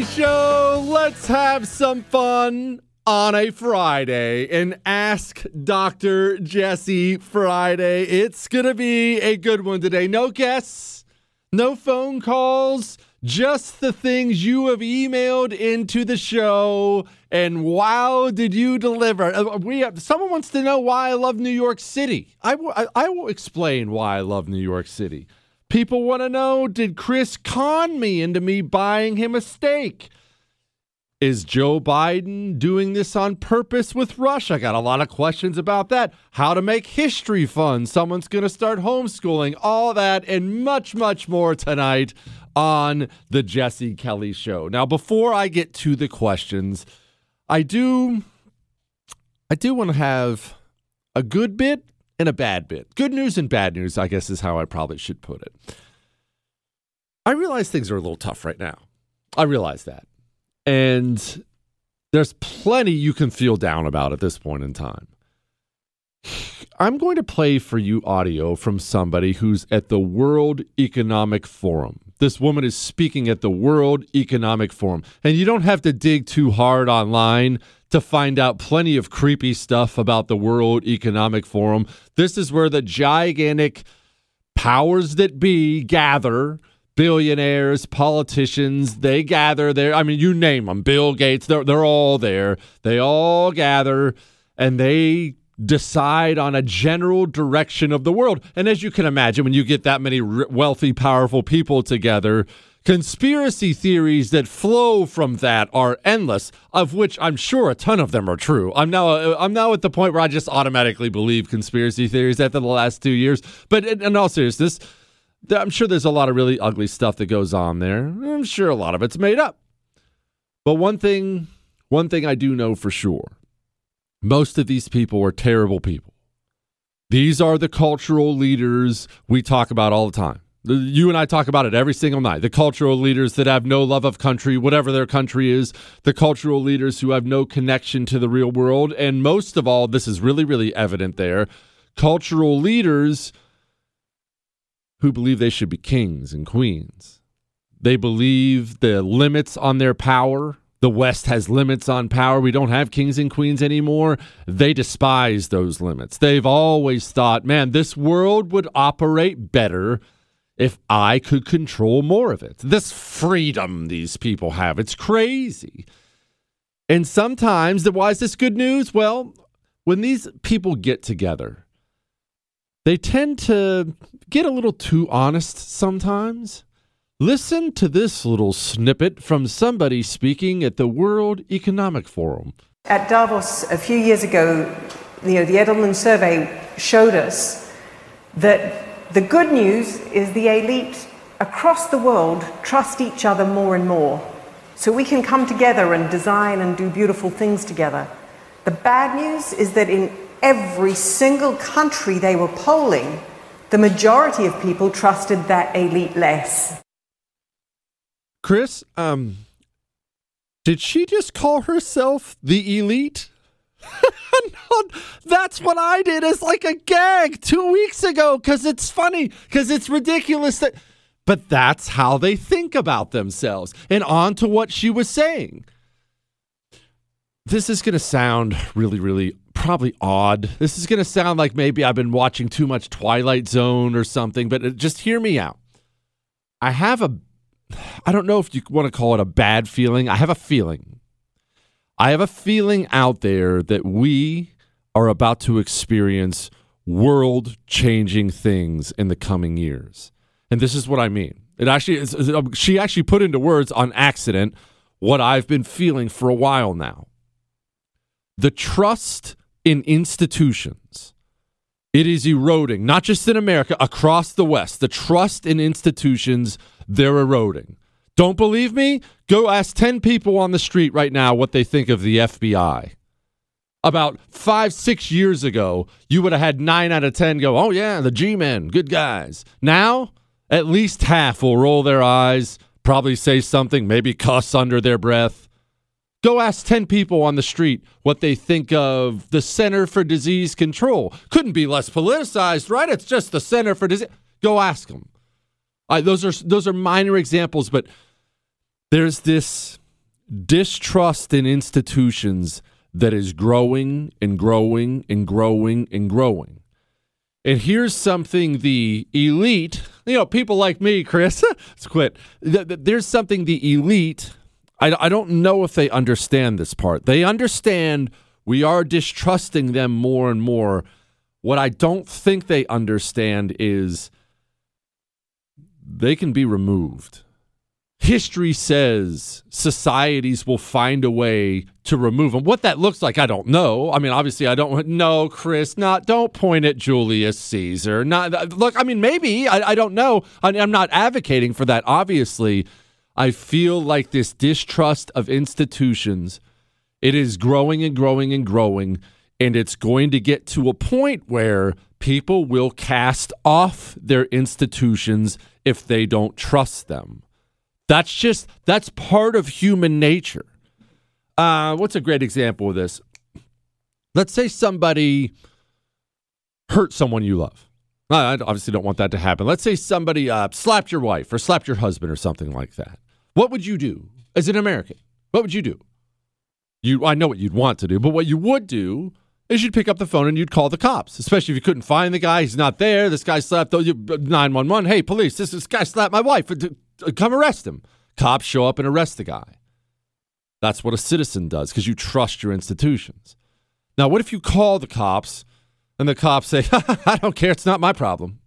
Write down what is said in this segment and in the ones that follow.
Show. Let's have some fun on a Friday and ask Dr. Jesse Friday. It's going to be a good one today. No guests, no phone calls, just the things you have emailed into the show. And wow, did you deliver? Uh, We have, someone wants to know why I love New York City. I I- I will explain why I love New York City. People want to know did Chris con me into me buying him a steak? Is Joe Biden doing this on purpose with Russia? I got a lot of questions about that. How to make history fun. Someone's going to start homeschooling. All that and much, much more tonight on the Jesse Kelly Show. Now, before I get to the questions, I do, I do want to have a good bit and a bad bit. Good news and bad news, I guess, is how I probably should put it. I realize things are a little tough right now. I realize that. And there's plenty you can feel down about at this point in time. I'm going to play for you audio from somebody who's at the World Economic Forum. This woman is speaking at the World Economic Forum. And you don't have to dig too hard online to find out plenty of creepy stuff about the World Economic Forum. This is where the gigantic powers that be gather billionaires, politicians, they gather there. I mean, you name them, Bill Gates, they're, they're all there. They all gather and they decide on a general direction of the world. And as you can imagine, when you get that many wealthy, powerful people together, conspiracy theories that flow from that are endless, of which I'm sure a ton of them are true. I'm now uh, I'm now at the point where I just automatically believe conspiracy theories after the last 2 years. But in, in all seriousness, I'm sure there's a lot of really ugly stuff that goes on there. I'm sure a lot of it's made up. But one thing one thing I do know for sure. Most of these people are terrible people. These are the cultural leaders we talk about all the time. You and I talk about it every single night. The cultural leaders that have no love of country, whatever their country is, the cultural leaders who have no connection to the real world. And most of all, this is really, really evident there cultural leaders who believe they should be kings and queens. They believe the limits on their power. The West has limits on power. We don't have kings and queens anymore. They despise those limits. They've always thought, man, this world would operate better if I could control more of it. This freedom these people have, it's crazy. And sometimes, why is this good news? Well, when these people get together, they tend to get a little too honest sometimes. Listen to this little snippet from somebody speaking at the World Economic Forum. At Davos a few years ago, you know, the Edelman survey showed us that the good news is the elite across the world trust each other more and more. So we can come together and design and do beautiful things together. The bad news is that in every single country they were polling, the majority of people trusted that elite less. Chris, um, did she just call herself the elite? No, that's what I did as like a gag two weeks ago because it's funny, because it's ridiculous that. But that's how they think about themselves. And on to what she was saying. This is going to sound really, really probably odd. This is going to sound like maybe I've been watching too much Twilight Zone or something, but uh, just hear me out. I have a I don't know if you want to call it a bad feeling. I have a feeling. I have a feeling out there that we are about to experience world changing things in the coming years. And this is what I mean. It actually is, um, she actually put into words on accident what I've been feeling for a while now. The trust in institutions it is eroding, not just in America, across the West. The trust in institutions, they're eroding. Don't believe me? Go ask 10 people on the street right now what they think of the FBI. About five, six years ago, you would have had nine out of 10 go, oh, yeah, the G Men, good guys. Now, at least half will roll their eyes, probably say something, maybe cuss under their breath. Go ask 10 people on the street what they think of the Center for Disease Control. Couldn't be less politicized, right? It's just the Center for Disease. Go ask them. those are those are minor examples, but there's this distrust in institutions that is growing and growing and growing and growing. And here's something the elite, you know, people like me, Chris, let's quit. There's something the elite, I, I don't know if they understand this part. They understand we are distrusting them more and more. What I don't think they understand is they can be removed history says societies will find a way to remove them. What that looks like, I don't know. I mean, obviously, I don't know, Chris. Not don't point at Julius Caesar. Not look. I mean, maybe I, I don't know. I, I'm not advocating for that. Obviously, I feel like this distrust of institutions. It is growing and growing and growing, and it's going to get to a point where people will cast off their institutions if they don't trust them. That's just that's part of human nature. Uh, what's a great example of this? Let's say somebody hurt someone you love. I obviously don't want that to happen. Let's say somebody uh, slapped your wife or slapped your husband or something like that. What would you do as an American? What would you do? You, I know what you'd want to do, but what you would do is you'd pick up the phone and you'd call the cops, especially if you couldn't find the guy. He's not there. This guy slapped uh, 911. Hey, police, this, this guy slapped my wife. Uh, uh, come arrest him. Cops show up and arrest the guy. That's what a citizen does because you trust your institutions. Now, what if you call the cops and the cops say, I don't care, it's not my problem?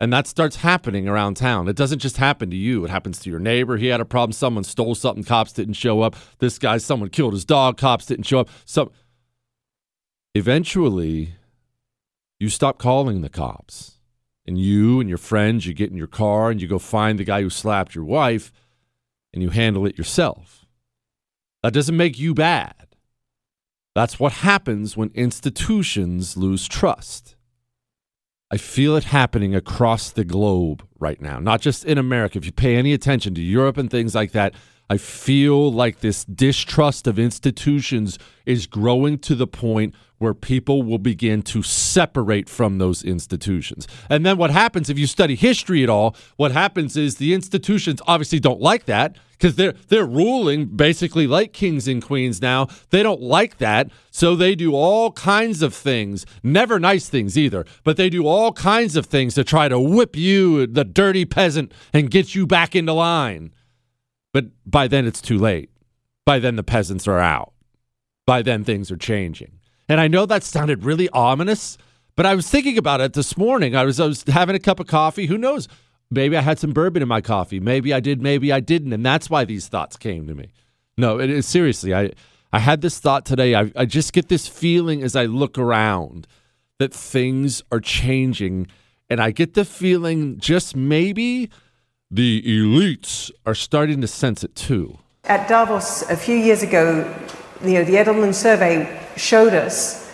And that starts happening around town. It doesn't just happen to you, it happens to your neighbor. He had a problem, someone stole something, cops didn't show up. This guy, someone killed his dog, cops didn't show up. So eventually, you stop calling the cops and you and your friends, you get in your car and you go find the guy who slapped your wife and you handle it yourself. That doesn't make you bad. That's what happens when institutions lose trust. I feel it happening across the globe right now, not just in America. If you pay any attention to Europe and things like that, I feel like this distrust of institutions is growing to the point where people will begin to separate from those institutions. And then what happens if you study history at all, what happens is the institutions obviously don't like that because they're they're ruling basically like kings and queens now. They don't like that, so they do all kinds of things, never nice things either, but they do all kinds of things to try to whip you the dirty peasant and get you back into line. But by then it's too late. By then the peasants are out. By then things are changing. And I know that sounded really ominous, but I was thinking about it this morning. I was I was having a cup of coffee. Who knows? Maybe I had some bourbon in my coffee. Maybe I did. Maybe I didn't. And that's why these thoughts came to me. No, it is seriously. I I had this thought today. I, I just get this feeling as I look around that things are changing, and I get the feeling just maybe the elites are starting to sense it too. At Davos a few years ago, you know, the Edelman survey showed us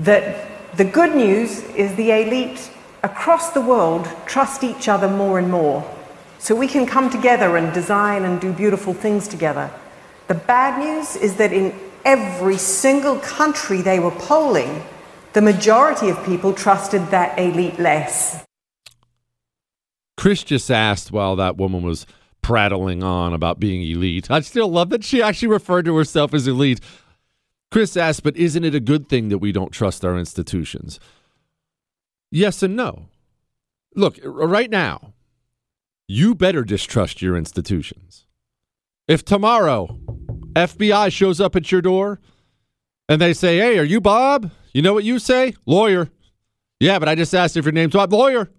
that the good news is the elite across the world trust each other more and more. So we can come together and design and do beautiful things together. The bad news is that in every single country they were polling, the majority of people trusted that elite less. Chris just asked while that woman was prattling on about being elite. I still love that she actually referred to herself as elite. Chris asked, but isn't it a good thing that we don't trust our institutions? Yes and no. Look, right now, you better distrust your institutions. If tomorrow FBI shows up at your door and they say, Hey, are you Bob? You know what you say? Lawyer. Yeah, but I just asked if your name's Bob. Lawyer.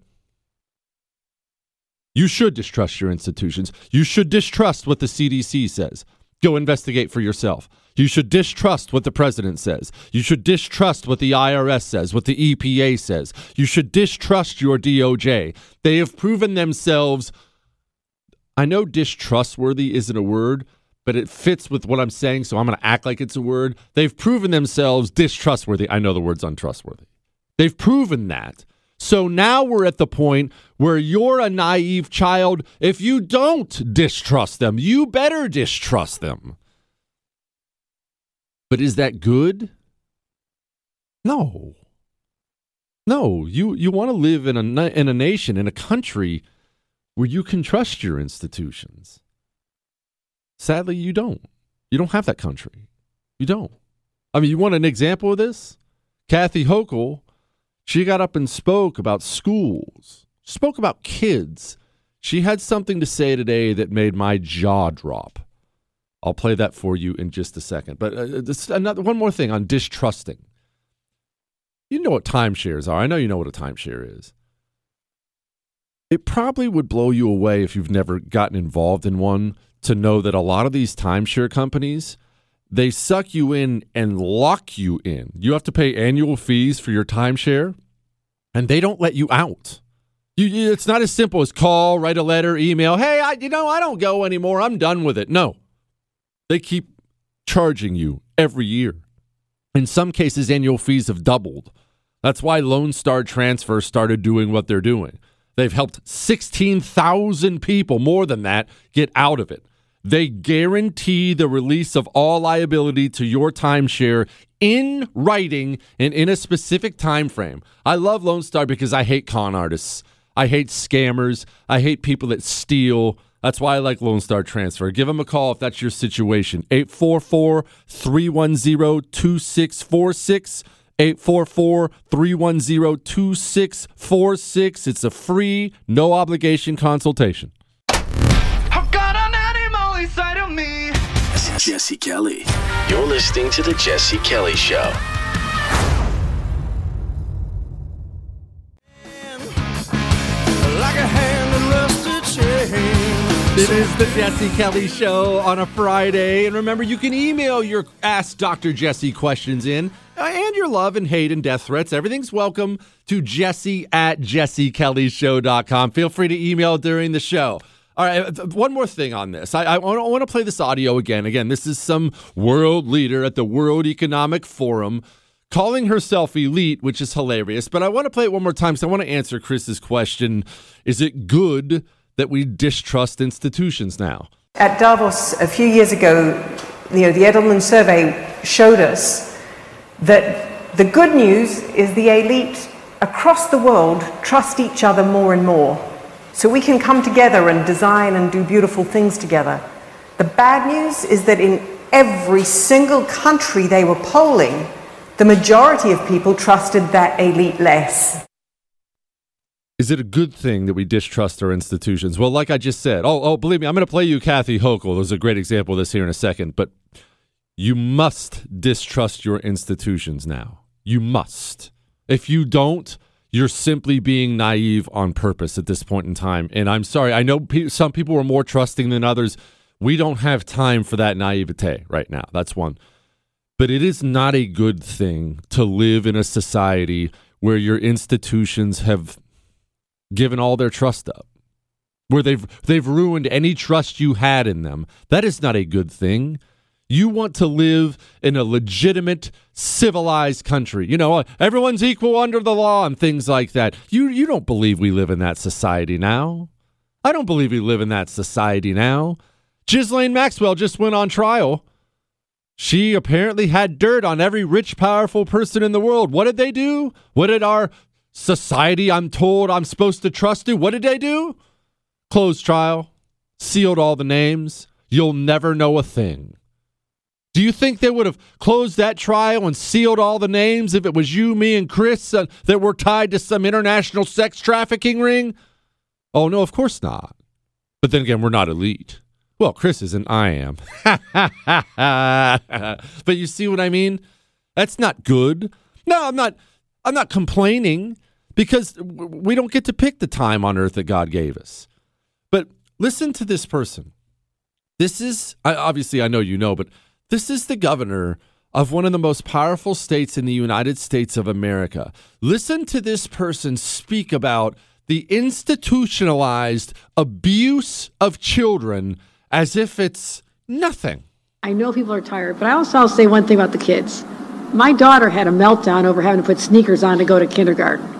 You should distrust your institutions. You should distrust what the CDC says. Go investigate for yourself. You should distrust what the president says. You should distrust what the IRS says, what the EPA says. You should distrust your DOJ. They have proven themselves. I know distrustworthy isn't a word, but it fits with what I'm saying, so I'm going to act like it's a word. They've proven themselves distrustworthy. I know the word's untrustworthy. They've proven that. So now we're at the point where you're a naive child. If you don't distrust them, you better distrust them. But is that good? No. No, you, you want to live in a, in a nation, in a country where you can trust your institutions. Sadly, you don't. You don't have that country. You don't. I mean, you want an example of this? Kathy Hochul, she got up and spoke about schools, spoke about kids. She had something to say today that made my jaw drop. I'll play that for you in just a second. But uh, this, another one more thing on distrusting. You know what timeshares are. I know you know what a timeshare is. It probably would blow you away if you've never gotten involved in one to know that a lot of these timeshare companies they suck you in and lock you in. You have to pay annual fees for your timeshare, and they don't let you out. You, it's not as simple as call, write a letter, email. Hey, I, you know, I don't go anymore. I'm done with it. No, they keep charging you every year. In some cases, annual fees have doubled. That's why Lone Star Transfer started doing what they're doing. They've helped 16,000 people, more than that, get out of it. They guarantee the release of all liability to your timeshare in writing and in a specific time frame. I love Lone Star because I hate con artists. I hate scammers. I hate people that steal. That's why I like Lone Star Transfer. Give them a call if that's your situation. 844 310 2646. 844 310 2646. It's a free, no obligation consultation. Jesse Kelly. You're listening to The Jesse Kelly Show. It is the Jesse Kelly Show on a Friday. And remember, you can email your Ask Dr. Jesse questions in uh, and your love and hate and death threats. Everything's welcome to jesse at jessekellyshow.com. Feel free to email during the show. All right, uh, one more thing on this. I, I want to play this audio again. Again, this is some world leader at the World Economic Forum calling herself elite, which is hilarious. But I want to play it one more time because I want to answer Chris's question Is it good that we distrust institutions now? At Davos a few years ago, you know, the Edelman survey showed us that the good news is the elite across the world trust each other more and more. So we can come together and design and do beautiful things together. The bad news is that in every single country they were polling, the majority of people trusted that elite less. Is it a good thing that we distrust our institutions? Well, like I just said, oh, oh, believe me, I'm going to play you Kathy Hochul. There's a great example of this here in a second, but you must distrust your institutions now. You must. If you don't, you're simply being naive on purpose at this point in time. And I'm sorry, I know pe- some people are more trusting than others. We don't have time for that naivete right now. That's one. But it is not a good thing to live in a society where your institutions have given all their trust up, where they've they've ruined any trust you had in them. That is not a good thing. You want to live in a legitimate, civilized country. You know, uh, everyone's equal under the law and things like that. You you don't believe we live in that society now. I don't believe we live in that society now. Ghislaine Maxwell just went on trial. She apparently had dirt on every rich, powerful person in the world. What did they do? What did our society, I'm told I'm supposed to trust, do? What did they do? Closed trial, sealed all the names. You'll never know a thing. Do you think they would have closed that trial and sealed all the names if it was you, me, and Chris uh, that were tied to some international sex trafficking ring? Oh, no, of course not. But then again, we're not elite. Well, Chris isn't, I am. but you see what I mean? That's not good. No, I'm not I'm not complaining because we don't get to pick the time on earth that God gave us. But listen to this person. This is obviously I know you know, but this is the governor of one of the most powerful states in the United States of America. Listen to this person speak about the institutionalized abuse of children as if it's nothing. I know people are tired, but I also I'll say one thing about the kids. My daughter had a meltdown over having to put sneakers on to go to kindergarten.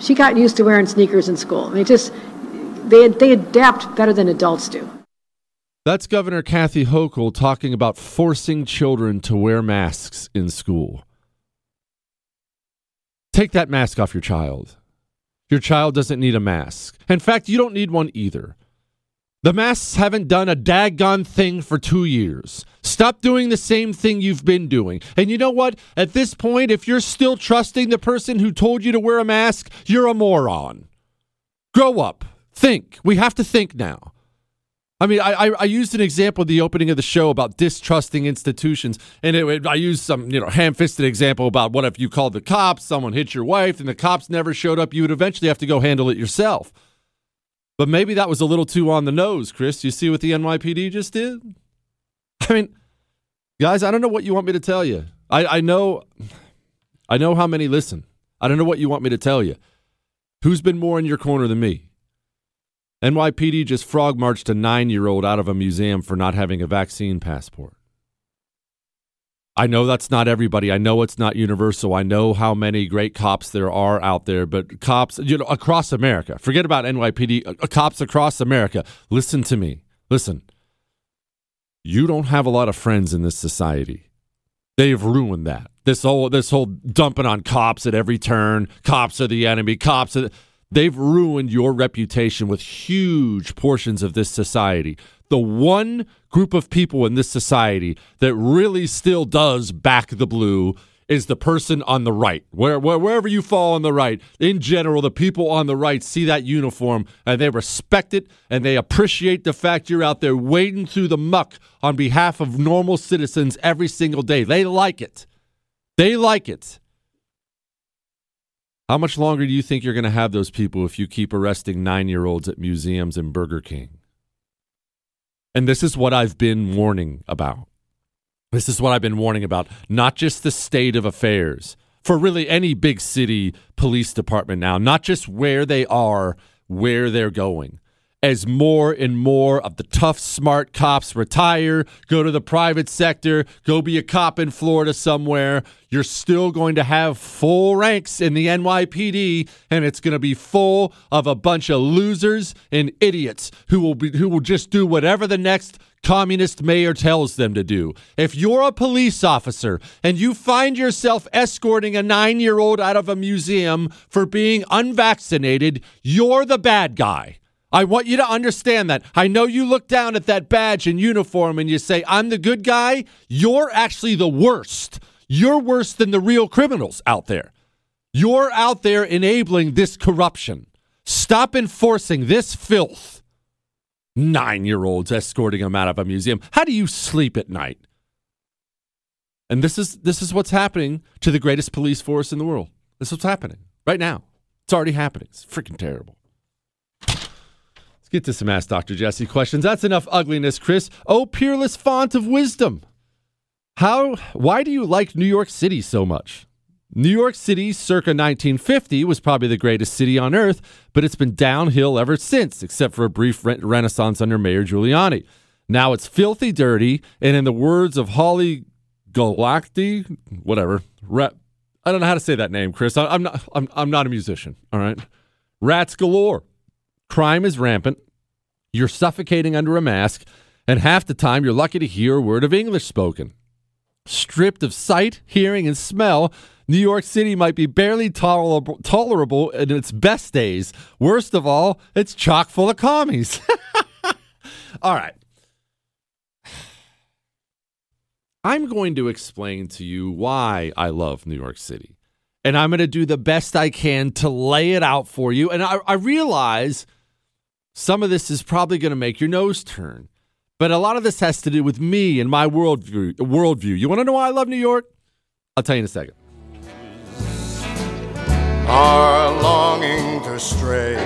She got used to wearing sneakers in school. They just they they adapt better than adults do. That's Governor Kathy Hochul talking about forcing children to wear masks in school. Take that mask off your child. Your child doesn't need a mask. In fact, you don't need one either. The masks haven't done a daggone thing for two years. Stop doing the same thing you've been doing. And you know what? At this point, if you're still trusting the person who told you to wear a mask, you're a moron. Grow up. Think. We have to think now. I mean, I, I, used an example at the opening of the show about distrusting institutions, and it- I used some you know ham-fisted example about what if you called the cops, someone hit your wife, and the cops never showed up, you would eventually have to go handle it yourself. But maybe that was a little too on the nose, Chris. You see what the NYPD just did? I mean, guys, I don't know what you want me to tell you. I, I know, I know how many listen. I don't know what you want me to tell you. Who's been more in your corner than me? NYPD just frog marched a nine year old out of a museum for not having a vaccine passport. I know that's not everybody. I know it's not universal. I know how many great cops there are out there, but cops, you know, across America, forget about NYPD, uh, cops across America, listen to me. Listen. You don't have a lot of friends in this society. They've ruined that. This whole this whole dumping on cops at every turn. Cops are the enemy. Cops are the, they've ruined your reputation with huge portions of this society. The one group of people in this society that really still does back the blue is the person on the right. Where, where wherever you fall on the right, in general, the people on the right see that uniform and they respect it and they appreciate the fact you're out there wading through the muck on behalf of normal citizens every single day. They like it. They like it. How much longer do you think you're going to have those people if you keep arresting nine year olds at museums and Burger King? And this is what I've been warning about. This is what I've been warning about, not just the state of affairs for really any big city police department now, not just where they are, where they're going. As more and more of the tough, smart cops retire, go to the private sector, go be a cop in Florida somewhere, you're still going to have full ranks in the NYPD, and it's going to be full of a bunch of losers and idiots who will be who will just do whatever the next communist mayor tells them to do. If you're a police officer and you find yourself escorting a nine year old out of a museum for being unvaccinated, you're the bad guy. I want you to understand that. I know you look down at that badge and uniform and you say, I'm the good guy. You're actually the worst. You're worse than the real criminals out there. You're out there enabling this corruption. Stop enforcing this filth nine year olds escorting him out of a museum. How do you sleep at night? And this is this is what's happening to the greatest police force in the world. This is what's happening right now. It's already happening. It's freaking terrible. Let's get to some Ask Dr. Jesse questions. That's enough ugliness, Chris. Oh, peerless font of wisdom. How why do you like New York City so much? New York City, circa 1950, was probably the greatest city on earth, but it's been downhill ever since, except for a brief re- renaissance under Mayor Giuliani. Now it's filthy dirty, and in the words of Holly Galacti, whatever, ra- I don't know how to say that name, Chris. I, I'm not. I'm, I'm not a musician. All right, rats galore. Crime is rampant. You're suffocating under a mask, and half the time you're lucky to hear a word of English spoken. Stripped of sight, hearing, and smell, New York City might be barely tolerable, tolerable in its best days. Worst of all, it's chock full of commies. all right. I'm going to explain to you why I love New York City. And I'm going to do the best I can to lay it out for you. And I, I realize some of this is probably going to make your nose turn. But a lot of this has to do with me and my worldview. Worldview. You want to know why I love New York? I'll tell you in a second. are longing to stray.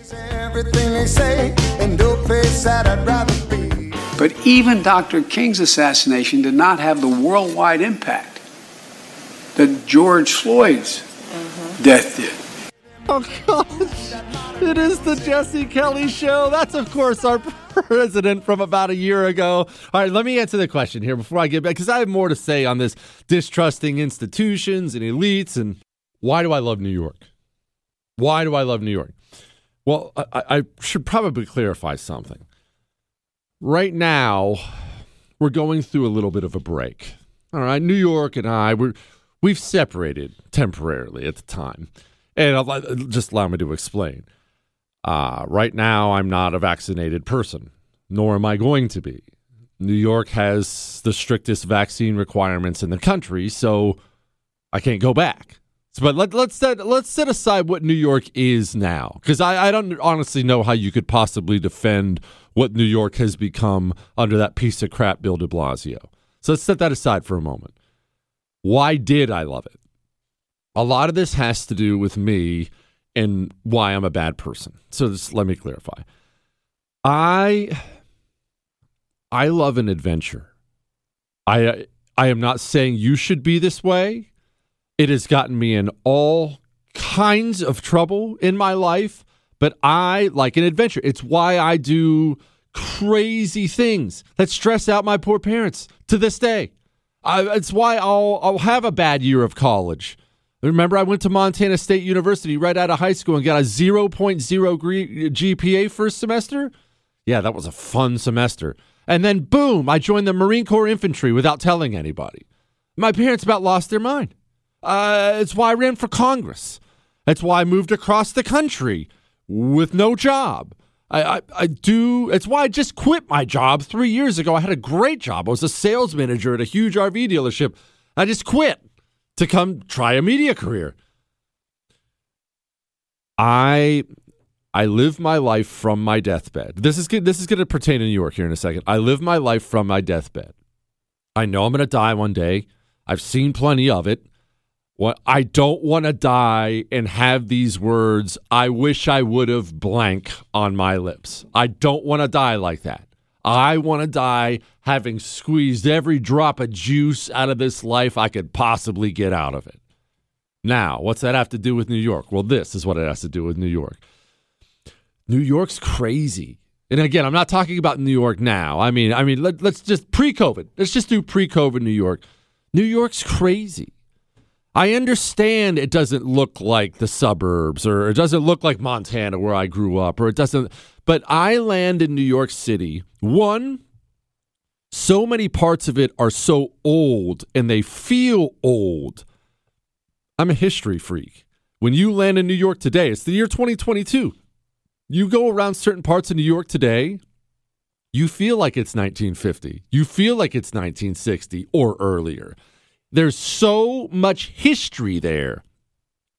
Is everything they say and no place that I'd rather be. But even Dr. King's assassination did not have the worldwide impact that George Floyd's mm-hmm. death did. Oh, gosh. It is the Jesse Kelly Show. That's, of course, our president from about a year ago. All right, let me answer the question here before I get back, because I have more to say on this distrusting institutions and elites. And why do I love New York? Why do I love New York? Well, I, I should probably clarify something. Right now, we're going through a little bit of a break. All right, New York and I, we're, we've separated temporarily at the time. And just allow me to explain. Uh, right now, I'm not a vaccinated person, nor am I going to be. New York has the strictest vaccine requirements in the country, so I can't go back. So, but let, let's set let's set aside what New York is now, because I, I don't honestly know how you could possibly defend what New York has become under that piece of crap Bill De Blasio. So let's set that aside for a moment. Why did I love it? A lot of this has to do with me and why I'm a bad person. So just let me clarify. I I love an adventure. I I am not saying you should be this way. It has gotten me in all kinds of trouble in my life, but I like an adventure. It's why I do crazy things that stress out my poor parents to this day. I, it's why I'll I'll have a bad year of college. Remember, I went to Montana State University right out of high school and got a 0.0 GPA first semester. Yeah, that was a fun semester. And then, boom, I joined the Marine Corps Infantry without telling anybody. My parents about lost their mind. Uh, it's why I ran for Congress. That's why I moved across the country with no job. I, I, I, do. It's why I just quit my job three years ago. I had a great job. I was a sales manager at a huge RV dealership. I just quit to come try a media career. I I live my life from my deathbed. This is this is going to pertain to New York here in a second. I live my life from my deathbed. I know I'm going to die one day. I've seen plenty of it. What I don't want to die and have these words, I wish I would have blank on my lips. I don't want to die like that. I want to die having squeezed every drop of juice out of this life I could possibly get out of it. Now, what's that have to do with New York? Well, this is what it has to do with New York. New York's crazy. And again, I'm not talking about New York now. I mean, I mean, let, us just pre-COVID. Let's just do pre-COVID New York. New York's crazy. I understand it doesn't look like the suburbs or it doesn't look like Montana where I grew up or it doesn't but I land in New York City. One so many parts of it are so old and they feel old. I'm a history freak. When you land in New York today, it's the year 2022. You go around certain parts of New York today, you feel like it's 1950. You feel like it's 1960 or earlier. There's so much history there.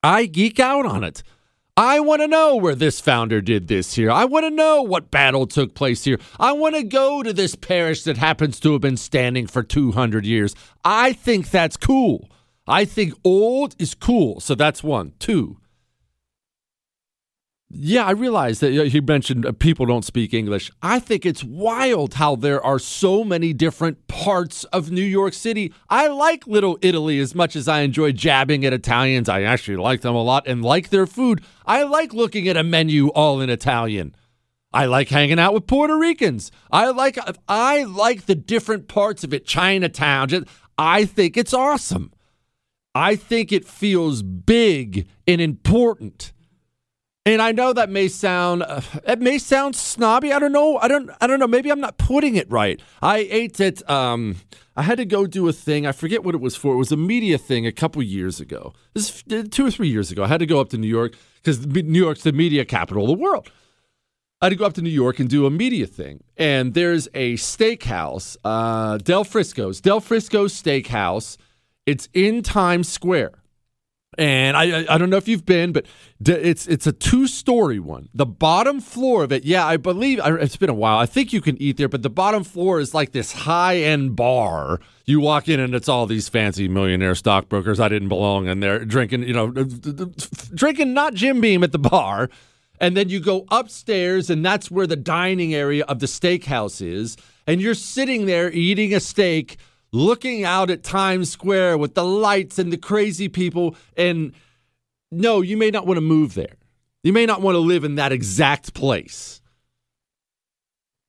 I geek out on it. I want to know where this founder did this here. I want to know what battle took place here. I want to go to this parish that happens to have been standing for 200 years. I think that's cool. I think old is cool. So that's one. Two, yeah, I realize that he mentioned uh, people don't speak English. I think it's wild how there are so many different parts of New York City. I like Little Italy as much as I enjoy jabbing at Italians. I actually like them a lot and like their food. I like looking at a menu all in Italian. I like hanging out with Puerto Ricans. I like I like the different parts of it. Chinatown. I think it's awesome. I think it feels big and important. And I know that may sound uh, it may sound snobby. I don't know. I don't I don't know. Maybe I'm not putting it right. I ate it um I had to go do a thing. I forget what it was for. It was a media thing a couple years ago. This is 2 or 3 years ago. I had to go up to New York cuz New York's the media capital of the world. I had to go up to New York and do a media thing. And there's a steakhouse, uh Del Frisco's, Del Frisco's Steakhouse. It's in Times Square and I I don't know if you've been, but it's it's a two story one. The bottom floor of it, yeah, I believe it's been a while. I think you can eat there, but the bottom floor is like this high end bar. You walk in and it's all these fancy millionaire stockbrokers. I didn't belong in there drinking, you know, drinking not Jim Beam at the bar. And then you go upstairs, and that's where the dining area of the steakhouse is. And you're sitting there eating a steak looking out at Times Square with the lights and the crazy people. And no, you may not want to move there. You may not want to live in that exact place.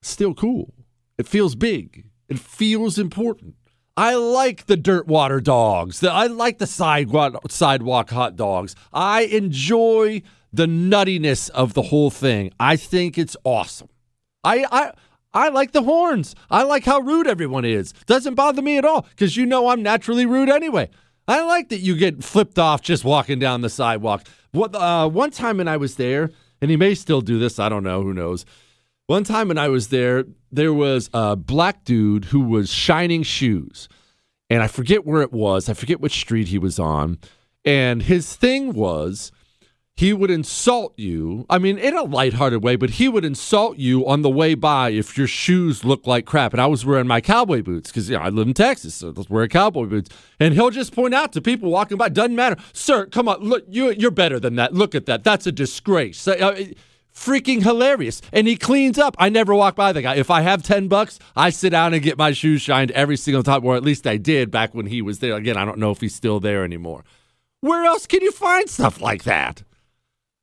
Still cool. It feels big. It feels important. I like the dirt water dogs. I like the sidewalk, hot dogs. I enjoy the nuttiness of the whole thing. I think it's awesome. I, I I like the horns. I like how rude everyone is. Doesn't bother me at all because you know I'm naturally rude anyway. I like that you get flipped off just walking down the sidewalk. What uh, one time when I was there, and he may still do this. I don't know. Who knows? One time when I was there, there was a black dude who was shining shoes, and I forget where it was. I forget which street he was on, and his thing was he would insult you. I mean, in a lighthearted way, but he would insult you on the way by if your shoes look like crap. And I was wearing my cowboy boots because you know, I live in Texas, so was wearing cowboy boots. And he'll just point out to people walking by, doesn't matter, sir. Come on, look, you, you're better than that. Look at that. That's a disgrace. Uh, freaking hilarious. And he cleans up. I never walk by the guy. If I have 10 bucks, I sit down and get my shoes shined every single time, or at least I did back when he was there. Again, I don't know if he's still there anymore. Where else can you find stuff like that?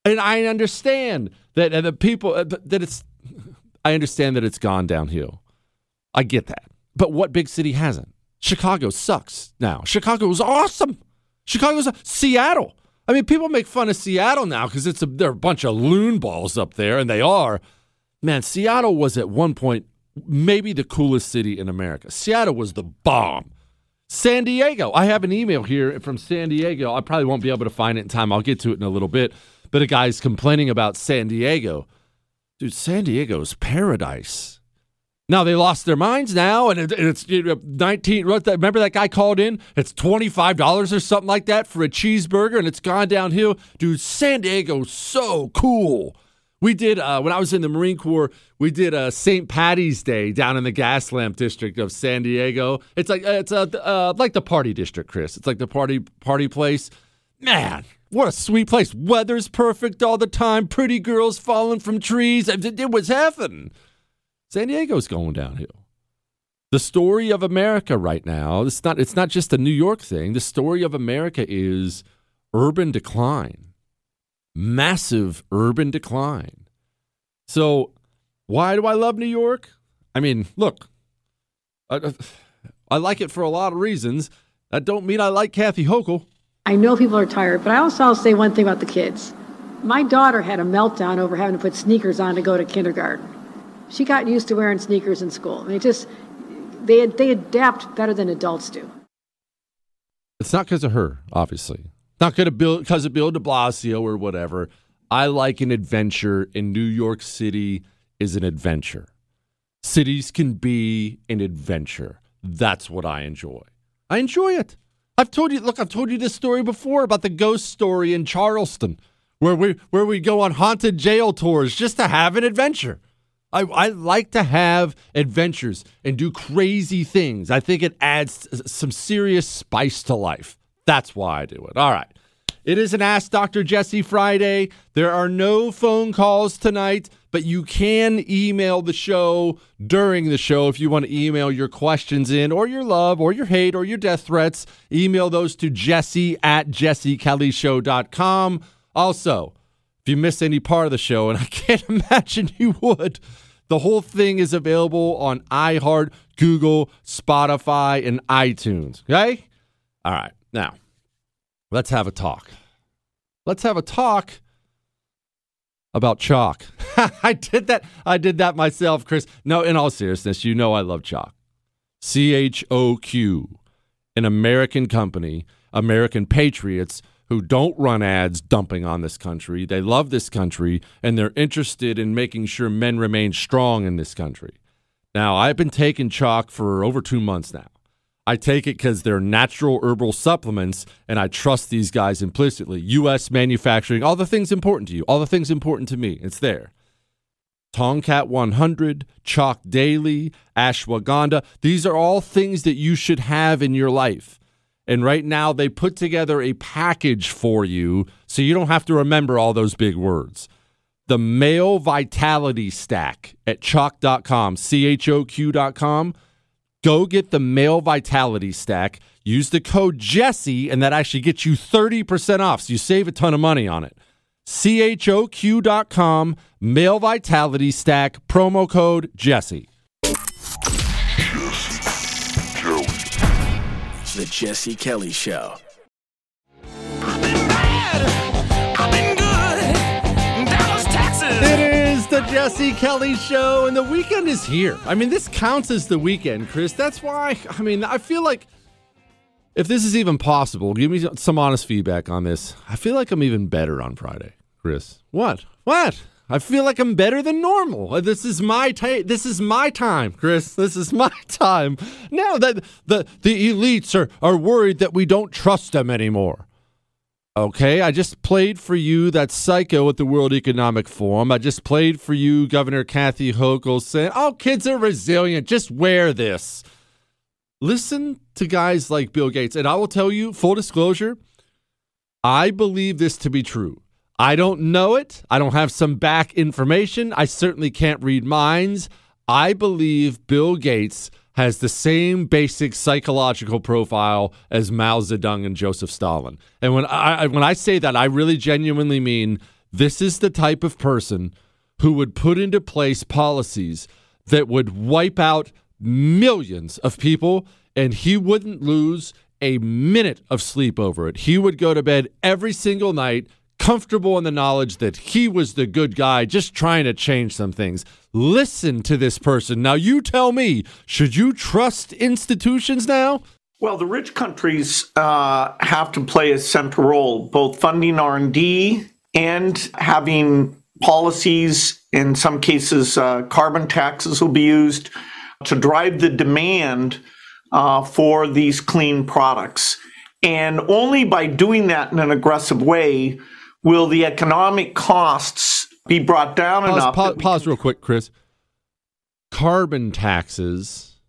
And I understand that and the people uh, that it's I understand that it's gone downhill. I get that. But what big city hasn't? Chicago sucks now. Chicago's awesome. Chicago's a, Seattle. I mean, people make fun of Seattle now because it's a, they're a bunch of loon balls up there, and they are. Man, Seattle was at one point maybe the coolest city in America. Seattle was the bomb. San Diego. I have an email here from San Diego. I probably won't be able to find it in time. I'll get to it in a little bit but a guy's complaining about San Diego. Dude, San Diego's paradise. Now they lost their minds now, and it's 19. Remember that guy called in? It's $25 or something like that for a cheeseburger, and it's gone downhill. Dude, San Diego's so cool. We did, uh, when I was in the Marine Corps, we did a St. Patty's Day down in the Gaslamp district of San Diego. It's like, it's a, uh, like the party district, Chris. It's like the party, party place. Man, what a sweet place. Weather's perfect all the time. Pretty girls falling from trees. It was heaven. San Diego's going downhill. The story of America right now, it's not, it's not just a New York thing. The story of America is urban decline, massive urban decline. So, why do I love New York? I mean, look, I, I like it for a lot of reasons. That don't mean I like Kathy Hochul. I know people are tired, but I also I'll say one thing about the kids. My daughter had a meltdown over having to put sneakers on to go to kindergarten. She got used to wearing sneakers in school. I mean, just they they adapt better than adults do. It's not because of her, obviously. Not because of Bill De Blasio or whatever. I like an adventure, and New York City is an adventure. Cities can be an adventure. That's what I enjoy. I enjoy it. I've told you, look, I've told you this story before about the ghost story in Charleston, where we where we go on haunted jail tours just to have an adventure. I, I like to have adventures and do crazy things. I think it adds some serious spice to life. That's why I do it. All right. It is an Ask Dr. Jesse Friday. There are no phone calls tonight, but you can email the show during the show if you want to email your questions in, or your love, or your hate, or your death threats. Email those to jesse at jessekellyshow.com. Also, if you missed any part of the show, and I can't imagine you would, the whole thing is available on iHeart, Google, Spotify, and iTunes. Okay? All right. Now, Let's have a talk. Let's have a talk about chalk. I did that. I did that myself, Chris. No, in all seriousness, you know I love CHOQ. C H O Q, an American company, American patriots who don't run ads dumping on this country. They love this country and they're interested in making sure men remain strong in this country. Now, I've been taking CHOQ for over two months now. I take it because they're natural herbal supplements, and I trust these guys implicitly. U.S. manufacturing, all the things important to you, all the things important to me. It's there. Tongkat 100, CHOQ Daily, Ashwagandha. These are all things that you should have in your life. And right now, they put together a package for you so you don't have to remember all those big words. The Male Vitality Stack at CHOQ.com, C H O Q.com Go get the male vitality stack. Use the code Jesse, and that actually gets you 30% off. So you save a ton of money on it. CHOQ.com, male vitality stack, promo code Jesse. The Jesse Kelly Show. Jesse Kelly Show, and the weekend is here. I mean, this counts as the weekend, Chris. That's why, I mean, I feel like if this is even possible, give me some honest feedback on this. I feel like I'm even better on Friday. Chris. What? What? I feel like I'm better than normal. Uh, This is my time. This is my time, Chris. This is my time. Now that the the elites are are worried that we don't trust them anymore. Okay, I just played for you that psycho at the World Economic Forum. I just played for you Governor Kathy Hochul saying, "Oh, kids are resilient. Just wear this." Listen to guys like Bill Gates, and I will tell you, full disclosure, I believe this to be true. I don't know it. I don't have some back information. I certainly can't read minds. I believe Bill Gates has the same basic psychological profile as Mao Zedong and Joseph Stalin. And when I when I say that, I really genuinely mean this is the type of person who would put into place policies that would wipe out millions of people and he wouldn't lose a minute of sleep over it. He would go to bed every single night comfortable in the knowledge that he was the good guy just trying to change some things. Listen to this person. Now you tell me, should you trust institutions now? Well, the rich countries uh, have to play a central role, both funding R and D and having policies. In some cases, uh, carbon taxes will be used to drive the demand uh, for these clean products. And only by doing that in an aggressive way will the economic costs be brought down Pause, enough. pause, pause real quick, Chris. Carbon taxes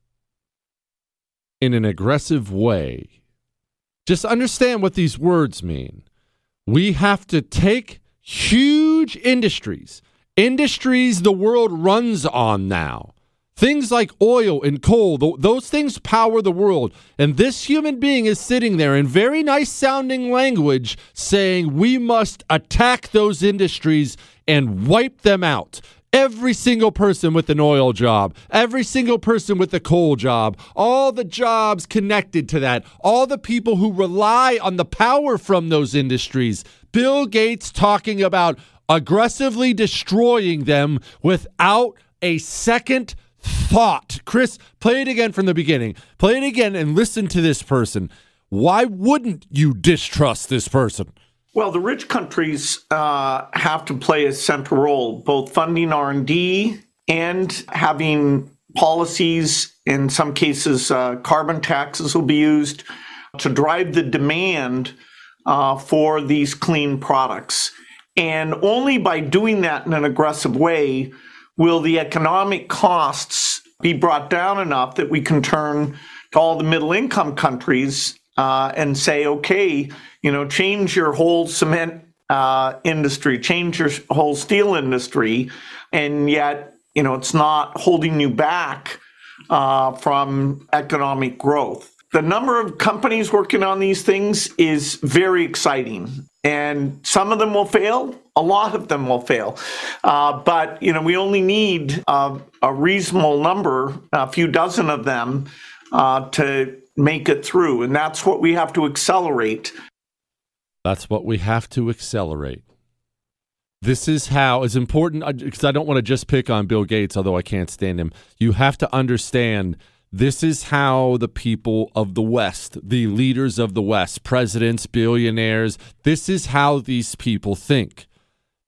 in an aggressive way. Just understand what these words mean. We have to take huge industries, industries the world runs on now. Things like oil and coal, th- those things power the world. And this human being is sitting there in very nice sounding language saying we must attack those industries and wipe them out. Every single person with an oil job, every single person with a coal job, all the jobs connected to that, all the people who rely on the power from those industries. Bill Gates talking about aggressively destroying them without a second thought. Chris, play it again from the beginning. Play it again and listen to this person. Why wouldn't you distrust this person? Well, the rich countries uh, have to play a central role, both funding R and D and having policies. In some cases, uh, carbon taxes will be used to drive the demand uh, for these clean products. And only by doing that in an aggressive way will the economic costs be brought down enough that we can turn to all the middle income countries uh, and say, okay, you know, change your whole cement uh, industry, change your whole steel industry, and yet, you know, it's not holding you back uh, from economic growth. The number of companies working on these things is very exciting, and some of them will fail. A lot of them will fail, uh, but you know we only need uh, a reasonable number, a few dozen of them, uh, to make it through, and that's what we have to accelerate. That's what we have to accelerate. This is how it's important because I don't want to just pick on Bill Gates, although I can't stand him. You have to understand this is how the people of the West, the leaders of the West, presidents, billionaires, this is how these people think.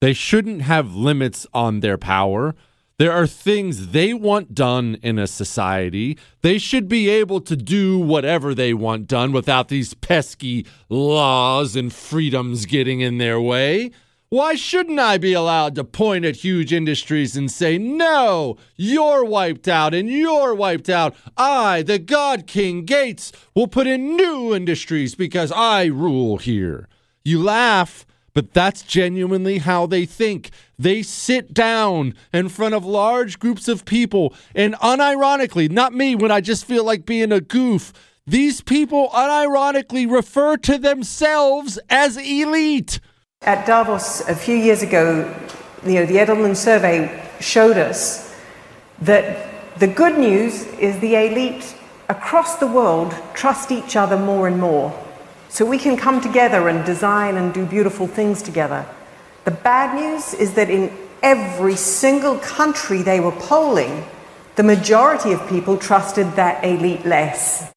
They shouldn't have limits on their power. There are things they want done in a society. They should be able to do whatever they want done without these pesky laws and freedoms getting in their way. Why shouldn't I be allowed to point at huge industries and say, no, you're wiped out and you're wiped out? I, the God King Gates, will put in new industries because I rule here. You laugh, but that's genuinely how they think. They sit down in front of large groups of people, and unironically, not me when I just feel like being a goof, these people unironically refer to themselves as elite. At Davos a few years ago, you know, the Edelman survey showed us that the good news is the elite across the world trust each other more and more. So we can come together and design and do beautiful things together. The bad news is that in every single country they were polling, the majority of people trusted that elite less.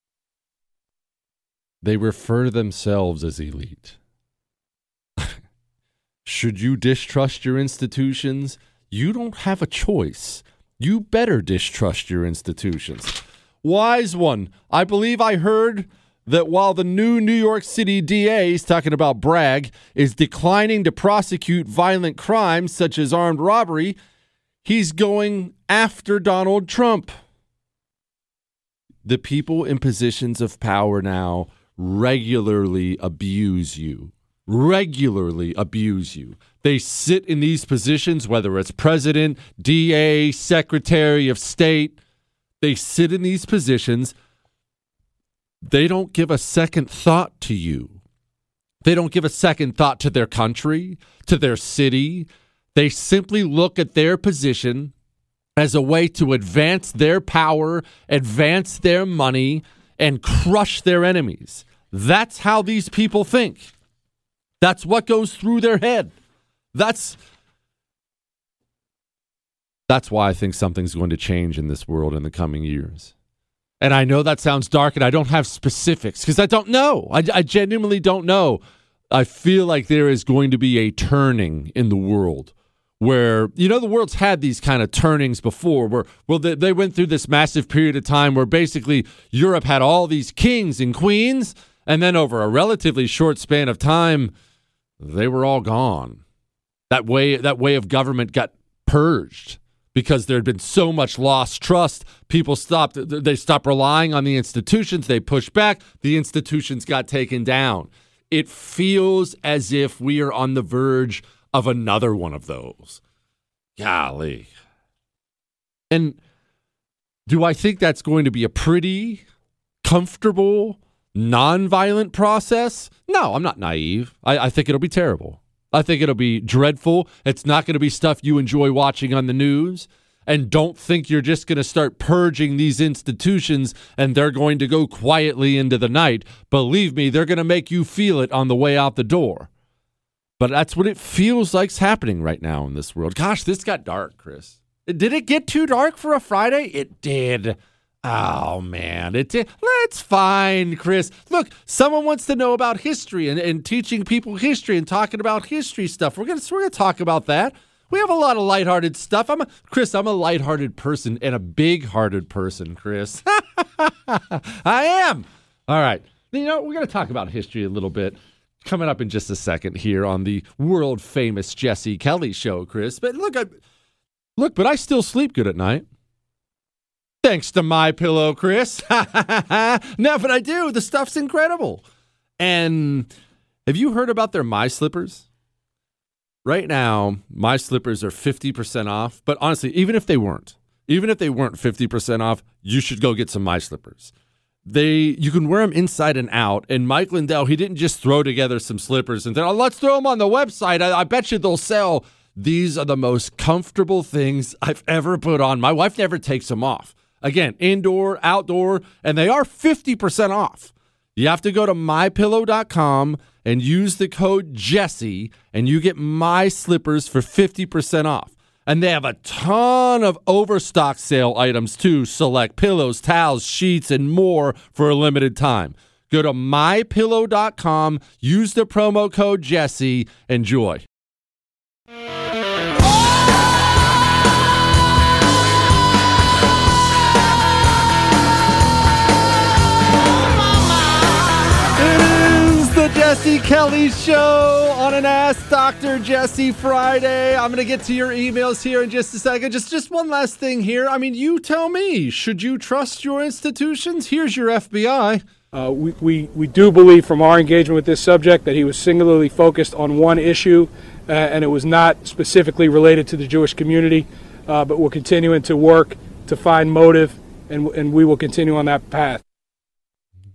They refer to themselves as elite. Should you distrust your institutions? You don't have a choice. You better distrust your institutions. Wise one, I believe I heard that while the new New York City DA is talking about Bragg is declining to prosecute violent crimes such as armed robbery, he's going after Donald Trump. The people in positions of power now regularly abuse you. Regularly abuse you. They sit in these positions, whether it's president, DA, secretary of state, they sit in these positions. They don't give a second thought to you. They don't give a second thought to their country, to their city. They simply look at their position as a way to advance their power, advance their money, and crush their enemies. That's how these people think. That's what goes through their head. That's that's why I think something's going to change in this world in the coming years. And I know that sounds dark and I don't have specifics because I don't know. I, I genuinely don't know. I feel like there is going to be a turning in the world where you know the world's had these kind of turnings before where well they, they went through this massive period of time where basically Europe had all these kings and queens and then over a relatively short span of time they were all gone that way that way of government got purged because there had been so much lost trust people stopped they stopped relying on the institutions they pushed back the institutions got taken down it feels as if we are on the verge of another one of those. Golly. And do I think that's going to be a pretty, comfortable, nonviolent process? No, I'm not naive. I, I think it'll be terrible. I think it'll be dreadful. It's not going to be stuff you enjoy watching on the news. And don't think you're just going to start purging these institutions and they're going to go quietly into the night. Believe me, they're going to make you feel it on the way out the door. But that's what it feels like's happening right now in this world. Gosh, this got dark, Chris. Did it get too dark for a Friday? It did. Oh man, it did. That's fine, Chris. Look, someone wants to know about history and, and teaching people history and talking about history stuff. We're gonna we're gonna talk about that. We have a lot of lighthearted stuff. I'm a, Chris. I'm a lighthearted person and a big-hearted person, Chris. I am. All right. You know, we're gonna talk about history a little bit coming up in just a second here on the world famous Jesse Kelly show, Chris. But look, I, look, but I still sleep good at night. Thanks to my pillow, Chris. no, but I do. The stuff's incredible. And have you heard about their My Slippers? Right now, My Slippers are 50% off. But honestly, even if they weren't, even if they weren't 50% off, you should go get some My Slippers they you can wear them inside and out. And Mike Lindell, he didn't just throw together some slippers and then oh, let's throw them on the website. I, I, bet you they'll sell. These are the most comfortable things I've ever put on. My wife never takes them off. Again, indoor, outdoor, and they are 50% off. You have to go to mypillow.com and use the code Jesse, and you get my slippers for 50% off. And they have a ton of overstock sale items too. Select pillows, towels, sheets, and more for a limited time. Go to mypillow.com, use the promo code Jesse, enjoy. Jesse Kelly Show on an Ask Dr. Jesse Friday. I'm going to get to your emails here in just a second. Just, just one last thing here. I mean, you tell me, should you trust your institutions? Here's your FBI. Uh, we, we, we do believe from our engagement with this subject that he was singularly focused on one issue uh, and it was not specifically related to the Jewish community. Uh, but we're continuing to work to find motive and, and we will continue on that path.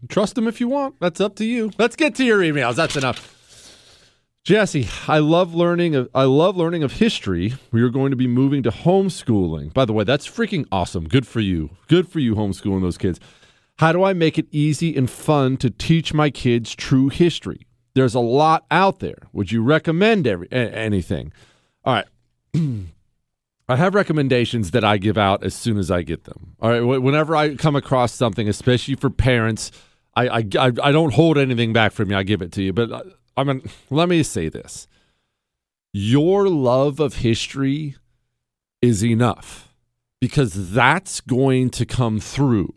Trust them if you want. That's up to you. Let's get to your emails. That's enough. Jesse, I love learning of I love learning of history. We are going to be moving to homeschooling. By the way, that's freaking awesome. Good for you. Good for you homeschooling those kids. How do I make it easy and fun to teach my kids true history? There's a lot out there. Would you recommend every, anything? All right. I have recommendations that I give out as soon as I get them. All right. Whenever I come across something, especially for parents, I, I, I don't hold anything back from you. I give it to you. But uh, I mean, let me say this. your love of history is enough because that's going to come through.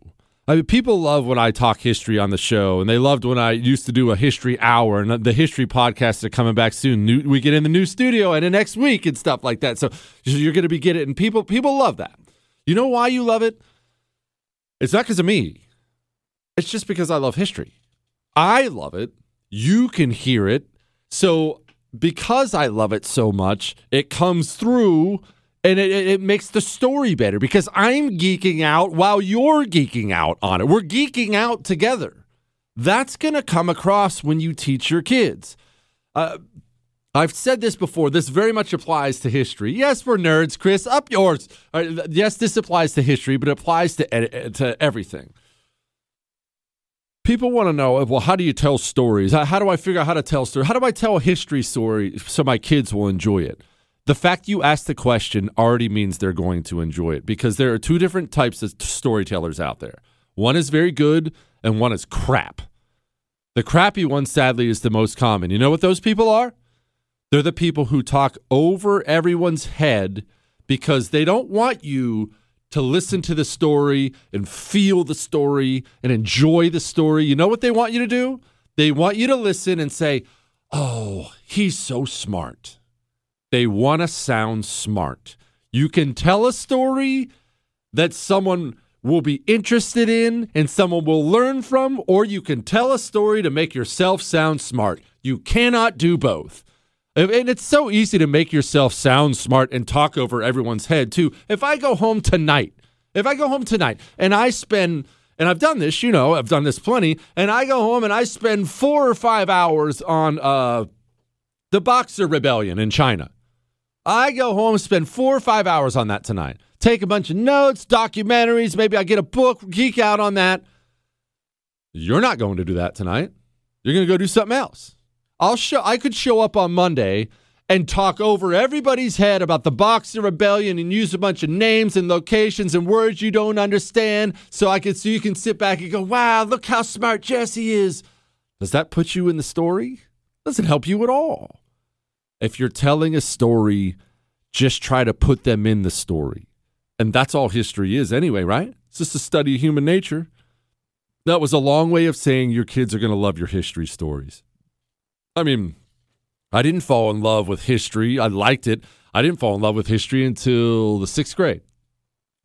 I mean, people love when I talk history on the show, and they loved when I used to do a history hour, and the history podcasts are coming back soon. New, we get in the new studio and the next week and stuff like that. So you're going to be getting, it, and people people love that. You know why you love it? It's not because of me. It's just because I love history. I love it. You can hear it. So because I love it so much, it comes through and it, it, makes the story better because I'm geeking out while you're geeking out on it. We're geeking out together. That's going to come across when you teach your kids. Uh, I've said this before. This very much applies to history. Yes, we're nerds, Chris. Up yours. Uh, yes, this applies to history, but it applies to to everything. People want to know, uh, well, how do you tell stories? How do I figure out how to tell stories? How do I tell a history story so my kids will enjoy it? The fact you ask the question already means they're going to enjoy it because there are two different types of storytellers out there. One is very good and one is crap. The crappy one, sadly, is the most common. You know what those people are? They're the people who talk over everyone's head because they don't want you to listen to the story and feel the story and enjoy the story. You know what they want you to do? They want you to listen and say, Oh, he's so smart. They want to sound smart. You can tell a story that someone will be interested in and someone will learn from, or you can tell a story to make yourself sound smart. You cannot do both. And it's so easy to make yourself sound smart and talk over everyone's head, too. If I go home tonight, if I go home tonight and I spend, and I've done this, you know, I've done this plenty, and I go home and I spend four or five hours on uh, the Boxer Rebellion in China. I go home, spend four or five hours on that tonight. Take a bunch of notes, documentaries, maybe I get a book, geek out on that. You're not going to do that tonight. You're going to go do something else. I'll show I could show up on Monday and talk over everybody's head about the Boxer Rebellion and use a bunch of names and locations and words you don't understand so I can so you can sit back and go, "Wow, look how smart Jesse is." Does that put you in the story? Doesn't help you at all. If you're telling a story, just try to put them in the story. And that's all history is anyway, right? It's just a study of human nature. That was a long way of saying your kids are going to love your history stories. I mean, I didn't fall in love with history. I liked it. I didn't fall in love with history until the sixth grade.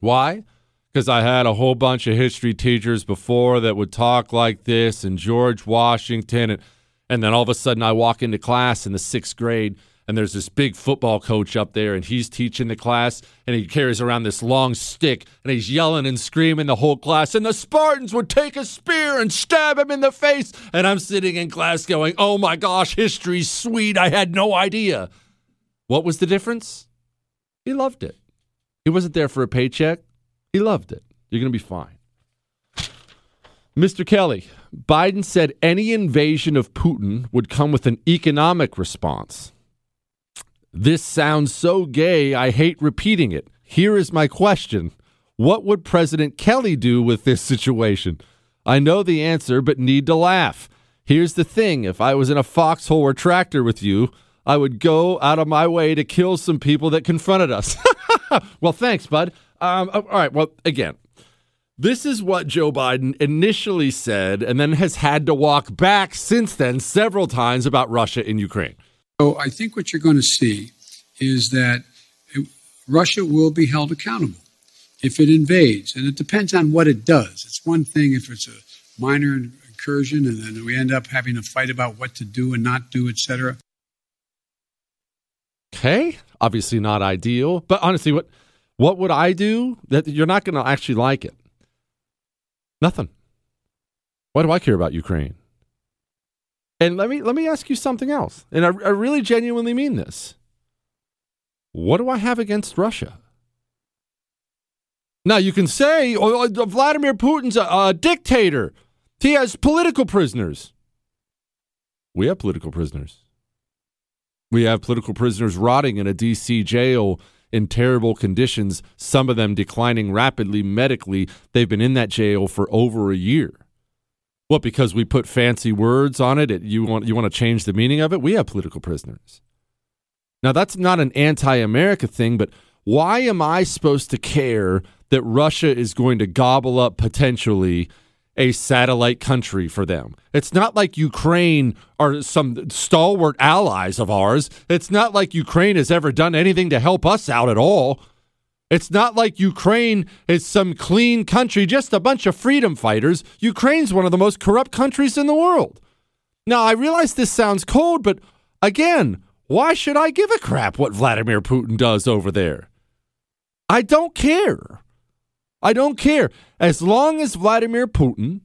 Why? Because I had a whole bunch of history teachers before that would talk like this, and George Washington, and, and then all of a sudden I walk into class in the sixth grade and there's this big football coach up there and he's teaching the class and he carries around this long stick and he's yelling and screaming the whole class and the Spartans would take a spear and stab him in the face and I'm sitting in class going, "Oh my gosh, history's sweet. I had no idea." What was the difference? He loved it. He wasn't there for a paycheck. He loved it. You're going to be fine. Mr. Kelly, Biden said any invasion of Putin would come with an economic response. This sounds so gay, I hate repeating it. Here is my question What would President Kelly do with this situation? I know the answer, but need to laugh. Here's the thing if I was in a foxhole or tractor with you, I would go out of my way to kill some people that confronted us. well, thanks, bud. Um, all right. Well, again, this is what Joe Biden initially said and then has had to walk back since then several times about Russia and Ukraine. So I think what you're going to see is that Russia will be held accountable if it invades. And it depends on what it does. It's one thing if it's a minor incursion and then we end up having a fight about what to do and not do, etc. Okay, obviously not ideal, but honestly, what what would I do that you're not going to actually like it? Nothing. Why do I care about Ukraine? And let me let me ask you something else. And I, I really genuinely mean this. What do I have against Russia? Now you can say oh, oh Vladimir Putin's a, a dictator. He has political prisoners. We have political prisoners. We have political prisoners rotting in a DC jail in terrible conditions, some of them declining rapidly medically. They've been in that jail for over a year. What? Because we put fancy words on it? it you want you want to change the meaning of it? We have political prisoners. Now, that's not an anti America thing, but why am I supposed to care that Russia is going to gobble up potentially a satellite country for them? It's not like Ukraine are some stalwart allies of ours. It's not like Ukraine has ever done anything to help us out at all. It's not like Ukraine is some clean country, just a bunch of freedom fighters. Ukraine's one of the most corrupt countries in the world. Now, I realize this sounds cold, but again, why should I give a crap what Vladimir Putin does over there? I don't care. I don't care. As long as Vladimir Putin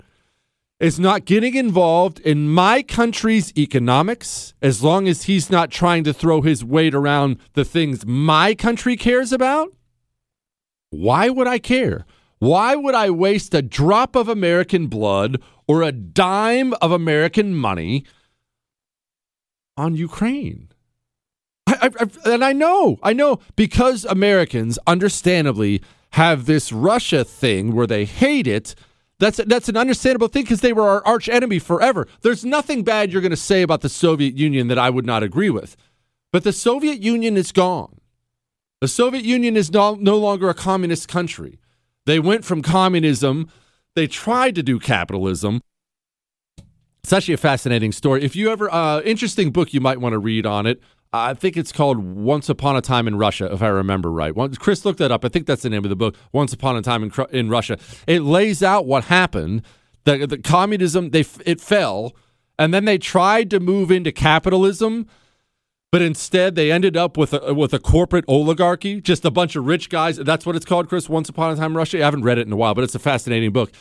is not getting involved in my country's economics, as long as he's not trying to throw his weight around the things my country cares about, why would I care? Why would I waste a drop of American blood or a dime of American money on Ukraine? I, I, and I know, I know, because Americans understandably have this Russia thing where they hate it. That's that's an understandable thing because they were our arch enemy forever. There's nothing bad you're going to say about the Soviet Union that I would not agree with, but the Soviet Union is gone. The Soviet Union is no, no longer a communist country. They went from communism. They tried to do capitalism. It's actually a fascinating story. If you ever, uh, interesting book you might want to read on it. I think it's called Once Upon a Time in Russia, if I remember right. Chris looked that up. I think that's the name of the book, Once Upon a Time in, in Russia. It lays out what happened. The, the communism, they it fell, and then they tried to move into capitalism, but instead they ended up with a, with a corporate oligarchy, just a bunch of rich guys. That's what it's called, Chris, Once Upon a Time Russia. I haven't read it in a while, but it's a fascinating book.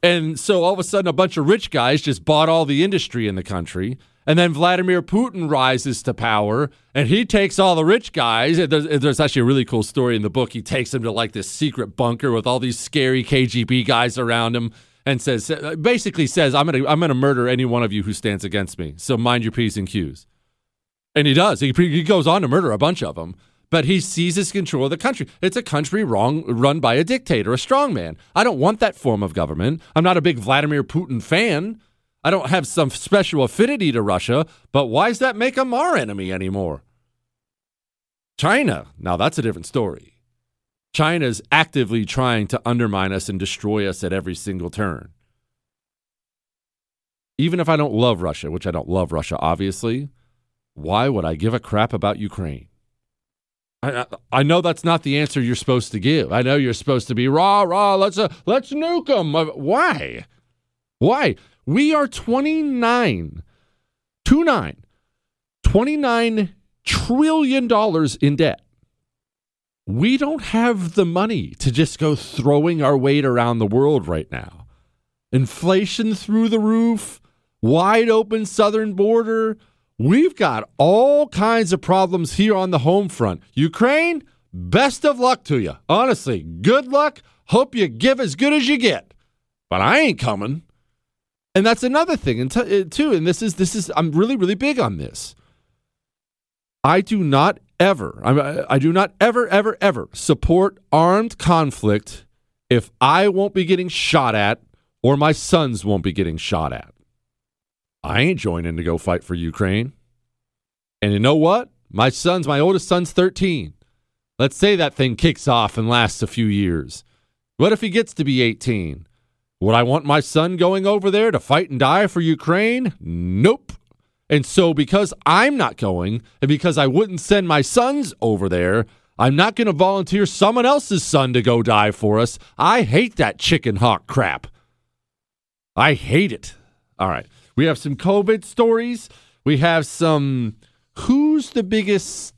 And so all of a sudden, a bunch of rich guys just bought all the industry in the country and then Vladimir Putin rises to power and he takes all the rich guys. There's, there's, actually a really cool story in the book. He takes them to like this secret bunker with all these scary KGB guys around him and says, basically says, I'm going to I'm going to murder any one of you who stands against me. So mind your P's and Q's. And he does. He, he goes on to murder a bunch of them. But he seizes control of the country. It's a country wrong, run by a dictator, a strongman. I don't want that form of government. I'm not a big Vladimir Putin fan. I don't have some special affinity to Russia, but why does that make them our enemy anymore? China, now that's a different story. China's actively trying to undermine us and destroy us at every single turn. Even if I don't love Russia, which I don't love Russia, obviously, why would I give a crap about Ukraine? I, I know that's not the answer you're supposed to give. I know you're supposed to be rah rah. Let's uh, let's nuke them. Why? Why? We are 29, 29, 29 trillion dollars in debt. We don't have the money to just go throwing our weight around the world right now. Inflation through the roof, wide open southern border. We've got all kinds of problems here on the home front. Ukraine, best of luck to you. Honestly, good luck. Hope you give as good as you get. But I ain't coming. And that's another thing, and t- uh, too. And this is this is I'm really really big on this. I do not ever I, I do not ever ever ever support armed conflict if I won't be getting shot at or my sons won't be getting shot at. I ain't joining to go fight for Ukraine. And you know what? My son's my oldest son's 13. Let's say that thing kicks off and lasts a few years. What if he gets to be 18? Would I want my son going over there to fight and die for Ukraine? Nope. And so, because I'm not going, and because I wouldn't send my sons over there, I'm not going to volunteer someone else's son to go die for us. I hate that chicken hawk crap. I hate it. All right. We have some COVID stories. We have some who's the biggest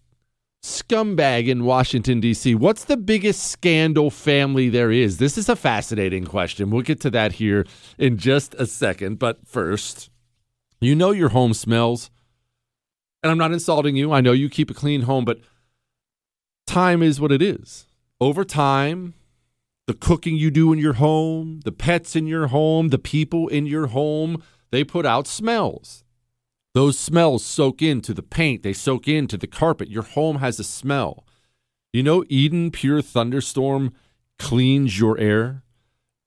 scumbag in Washington, D.C.? What's the biggest scandal family there is? This is a fascinating question. We'll get to that here in just a second. But first, you know your home smells. And I'm not insulting you. I know you keep a clean home, but time is what it is. Over time, the cooking you do in your home, the pets in your home, the people in your home, they put out smells. Those smells soak into the paint, they soak into the carpet. Your home has a smell. You know, Eden Pure Thunderstorm cleans your air.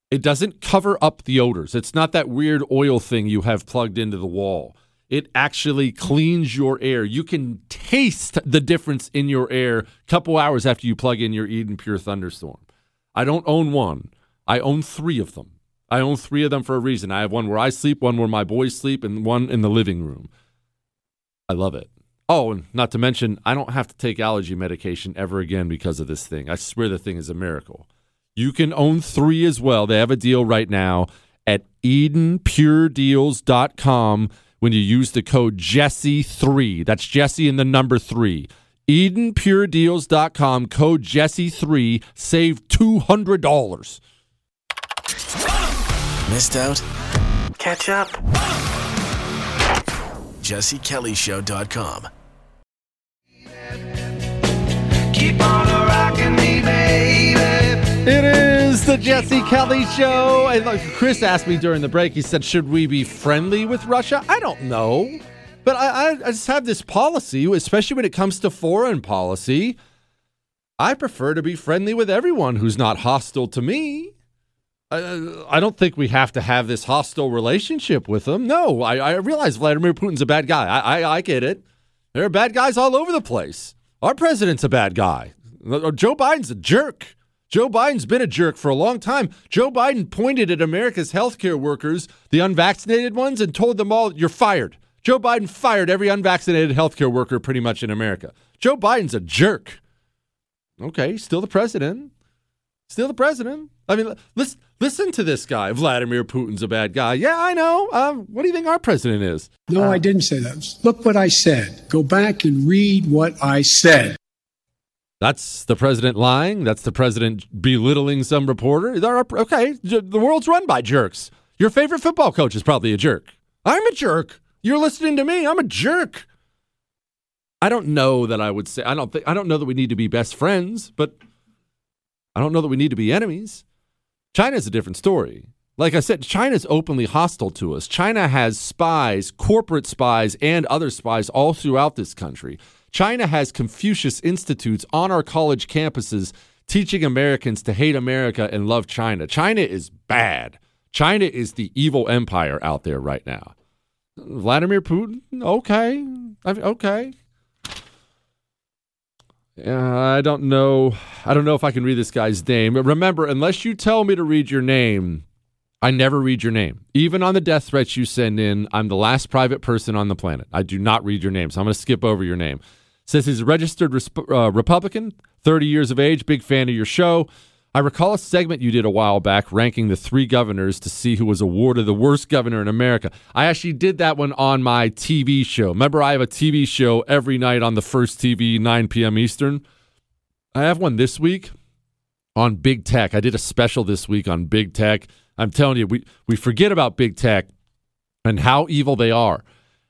It doesn't cover up the odors. It's not that weird oil thing you have plugged into the wall. It actually cleans your air. You can taste the difference in your air a couple hours after you plug in your Eden Pure Thunderstorm. I don't own one. I own three of them. I own three of them for a reason. I have one where I sleep, one where my boys sleep, and one in the living room. I love it. Oh, and not to mention, I don't have to take allergy medication ever again because of this thing. I swear the thing is a miracle. You can own three as well. They have a deal right now at EdenPureDeals.com when you use the code Jesse3. That's Jesse in the number three. EdenPureDeals.com, code Jesse3, save $200. Missed out? Catch up. JesseKellyShow.com. Keep on rocking me, baby. It is the Jesse Kelly Show. And look, Chris asked me during the break, he said, Should we be friendly with Russia? I don't know. But I, I, I just have this policy, especially when it comes to foreign policy. I prefer to be friendly with everyone who's not hostile to me. I, don't think we have to have this hostile relationship with them. No, I, I realize Vladimir Putin's a bad guy. I, I, I get it. There are bad guys all over the place. Our president's a bad guy. Uh, Joe Biden's a jerk. Joe Biden's been a jerk for a long time. Joe Biden pointed at America's healthcare workers, the unvaccinated ones, and told them all, You're fired. Joe Biden fired every unvaccinated healthcare worker pretty much in America. Joe Biden's a jerk. Okay, still the president. Still the president. I mean, listen, listen to this guy. Vladimir Putin's a bad guy. Yeah, I know. Um, what do you think our president is? No, I didn't say that. Look what I said. Go back and read what I said. That's the president lying. That's the president belittling some reporter. Okay, the world's run by jerks. Your favorite football coach is probably a jerk. I'm a jerk. You're listening to me. I'm a jerk. I don't know that I would say. I don't think. I don't know that we need to be best friends, but I don't know that we need to be enemies. China's a different story. Like I said, China's openly hostile to us. China has spies, corporate spies, and other spies all throughout this country. China has Confucius Institutes on our college campuses teaching Americans to hate America and love China. China is bad. China is the evil empire out there right now. Vladimir Putin, okay. I mean, okay. I don't know. I don't know if I can read this guy's name. Remember, unless you tell me to read your name, I never read your name. Even on the death threats you send in, I'm the last private person on the planet. I do not read your name, so I'm going to skip over your name. Says he's a registered uh, Republican, 30 years of age, big fan of your show. I recall a segment you did a while back ranking the three governors to see who was awarded the worst governor in America. I actually did that one on my TV show. Remember, I have a TV show every night on the first TV, 9 p.m. Eastern. I have one this week on big tech. I did a special this week on big tech. I'm telling you, we, we forget about big tech and how evil they are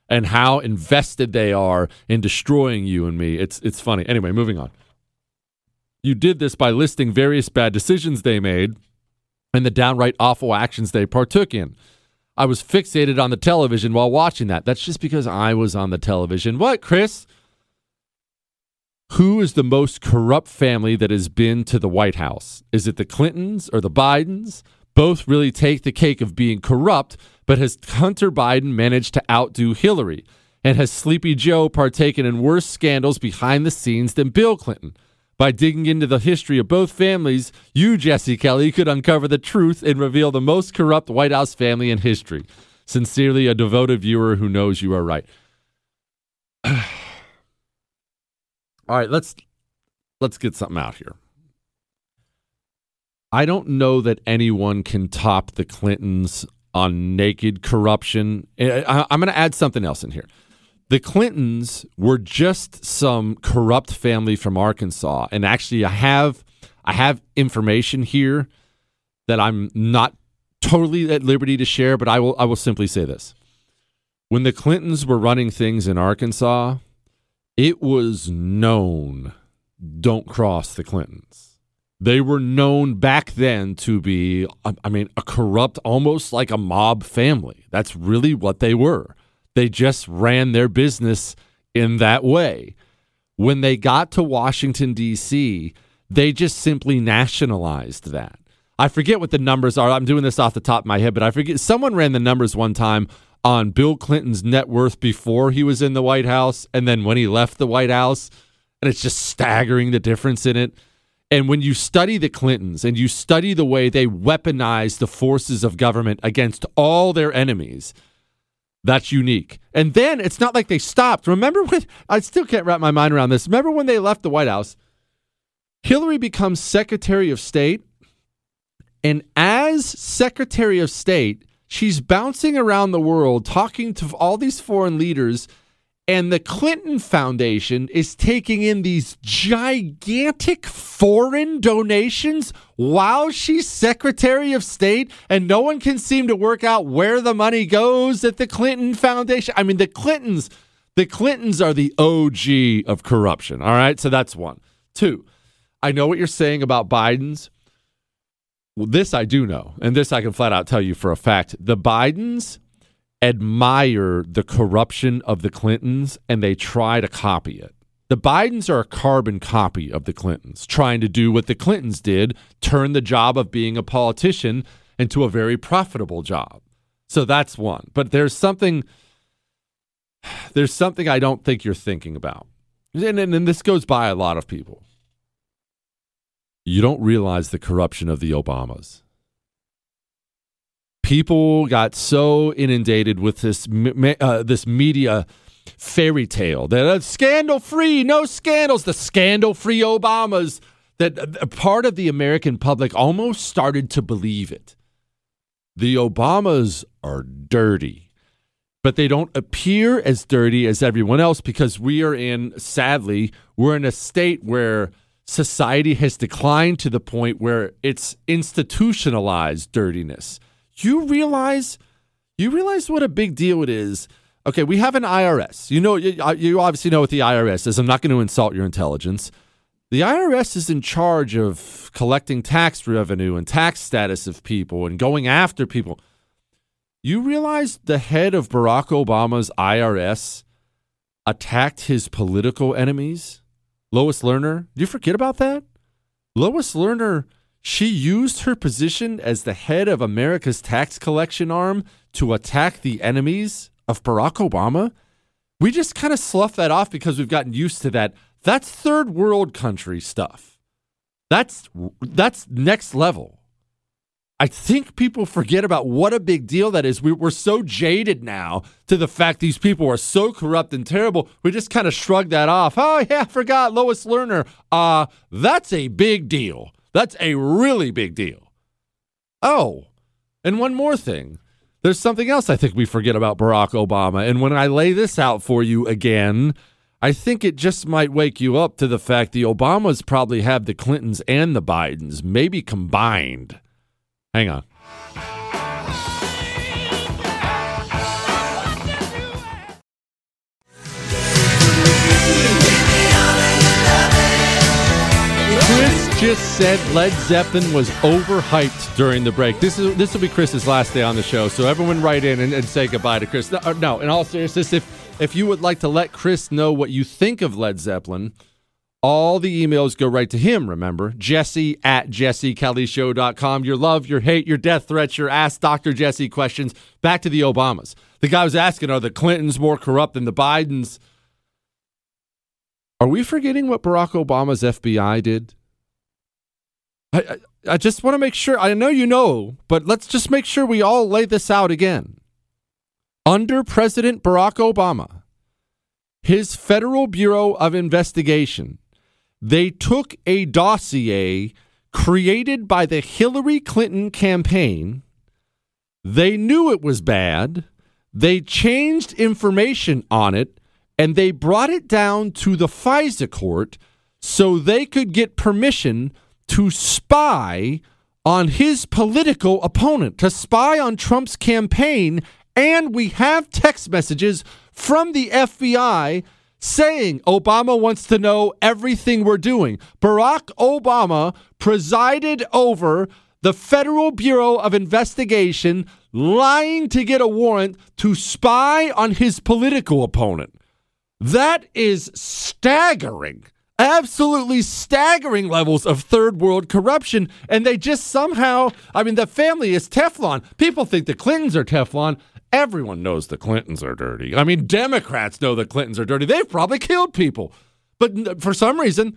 and how invested they are in destroying you and me. It's it's funny. Anyway, moving on. You did this by listing various bad decisions they made and the downright awful actions they partook in. I was fixated on the television while watching that. That's just because I was on the television. What, Chris? Who is the most corrupt family that has been to the White House? Is it the Clintons or the Bidens? Both really take the cake of being corrupt, but has Hunter Biden managed to outdo Hillary? And has Sleepy Joe partaken in worse scandals behind the scenes than Bill Clinton? By digging into the history of both families, you, Jesse Kelly, could uncover the truth and reveal the most corrupt White House family in history. Sincerely, a devoted viewer who knows you are right. All right, let's let's get something out here. I don't know that anyone can top the Clintons on naked corruption. Eh, I, I'm going to add something else in here the Clintons were just some corrupt family from Arkansas, and actually, I have I have information here that I'm not totally at liberty to share, but I will I will simply say this: when the Clintons were running things in Arkansas, it was known don't cross the Clintons. They were known back then to be, I mean, a corrupt, almost like a mob family. That's really what they were. They just ran their business in that way. When they got to Washington, D.C., they just simply nationalized that. I forget what the numbers are. I'm doing this off the top of my head, but I forget. Someone ran the numbers one time on Bill Clinton's net worth before he was in the White House and then when he left the White House. And it's just staggering the difference in it. And when you study the Clintons and you study the way they weaponize the forces of government against all their enemies, that's unique. And then it's not like they stopped. Remember when I still can't wrap my mind around this. Remember when they left the White House? Hillary becomes Secretary of State. And as Secretary of State, she's bouncing around the world talking to all these foreign leaders and the Clinton Foundation is taking in these gigantic foreign donations while she's Secretary of State, and no one can seem to work out where the money goes at the Clinton Foundation. I mean, the Clintons, the Clintons are the OG of corruption. All right, so that's one. Two, I know what you're saying about Biden's. Well, this I do know, and this I can flat out tell you for a fact. The Bidens admire the corruption of the Clintons and they try to copy it. The Bidens are a carbon copy of the Clintons, trying to do what the Clintons did turn the job of being a politician into a very profitable job. So that's one. But there's something there's something I don't think you're thinking about. And, and, and this goes by a lot of people. You don't realize the corruption of the Obamas people got so inundated with this uh, this media fairy tale that uh, scandal free, no scandals, the scandal free Obamas that uh, part of the American public almost started to believe it. The Obamas are dirty, but they don't appear as dirty as everyone else because we are in, sadly, we're in a state where society has declined to the point where it's institutionalized dirtiness you realize you realize what a big deal it is. Okay, we have an IRS. You know, you, uh, you obviously know what the IRS is. I'm not going to insult your intelligence. The IRS is in charge of collecting tax revenue and tax status of people and going after people. You realize the head of Barack Obama's IRS attacked his political enemies? Lois Lerner? Do you forget about that? Lois Lerner she used her position as the head of America's tax collection arm to attack the enemies of Barack Obama. We just kind of slough that off because we've gotten used to that. That's third world country stuff. That's that's next level. I think people forget about what a big deal that is. We, are so jaded now to the fact these people are so corrupt and terrible. We just kind of shrug that off. Oh yeah, I forgot Lois Lerner. Uh, that's a big deal. That's a really big deal. Oh, and one more thing. There's something else I think we forget about Barack Obama. And when I lay this out for you again, I think it just might wake you up to the fact the Obamas probably have the Clintons and the Bidens, maybe combined. Hang on. Just said Led Zeppelin was overhyped during the break. This is this will be Chris's last day on the show, so everyone write in and, and say goodbye to Chris. No, uh, no, in all seriousness, if if you would like to let Chris know what you think of Led Zeppelin, all the emails go right to him, remember? Jesse at jessekellyshow.com. Your love, your hate, your death threats, your Ask Dr. Jesse questions. Back to the Obamas. The guy was asking, are the Clintons more corrupt than the Bidens? Are we forgetting what Barack Obama's FBI did? I, I, just want to make sure. I know you know, but let's just make sure we all lay this out again. Under President Barack Obama, his Federal Bureau of Investigation, they took a dossier created by the Hillary Clinton campaign. They knew it was bad. They changed information on it and they brought it down to the FISA court so they could get permission to spy on his political opponent, to spy on Trump's campaign. And we have text messages from the FBI saying Obama wants to know everything we're doing. Barack Obama presided over the Federal Bureau of Investigation lying to get a warrant to spy on his political opponent. That is staggering absolutely staggering levels of third world corruption. And they just somehow, I mean, the family is Teflon. People think the Clintons are Teflon. Everyone knows the Clintons are dirty. I mean, Democrats know the Clintons are dirty. They've probably killed people. But for some reason,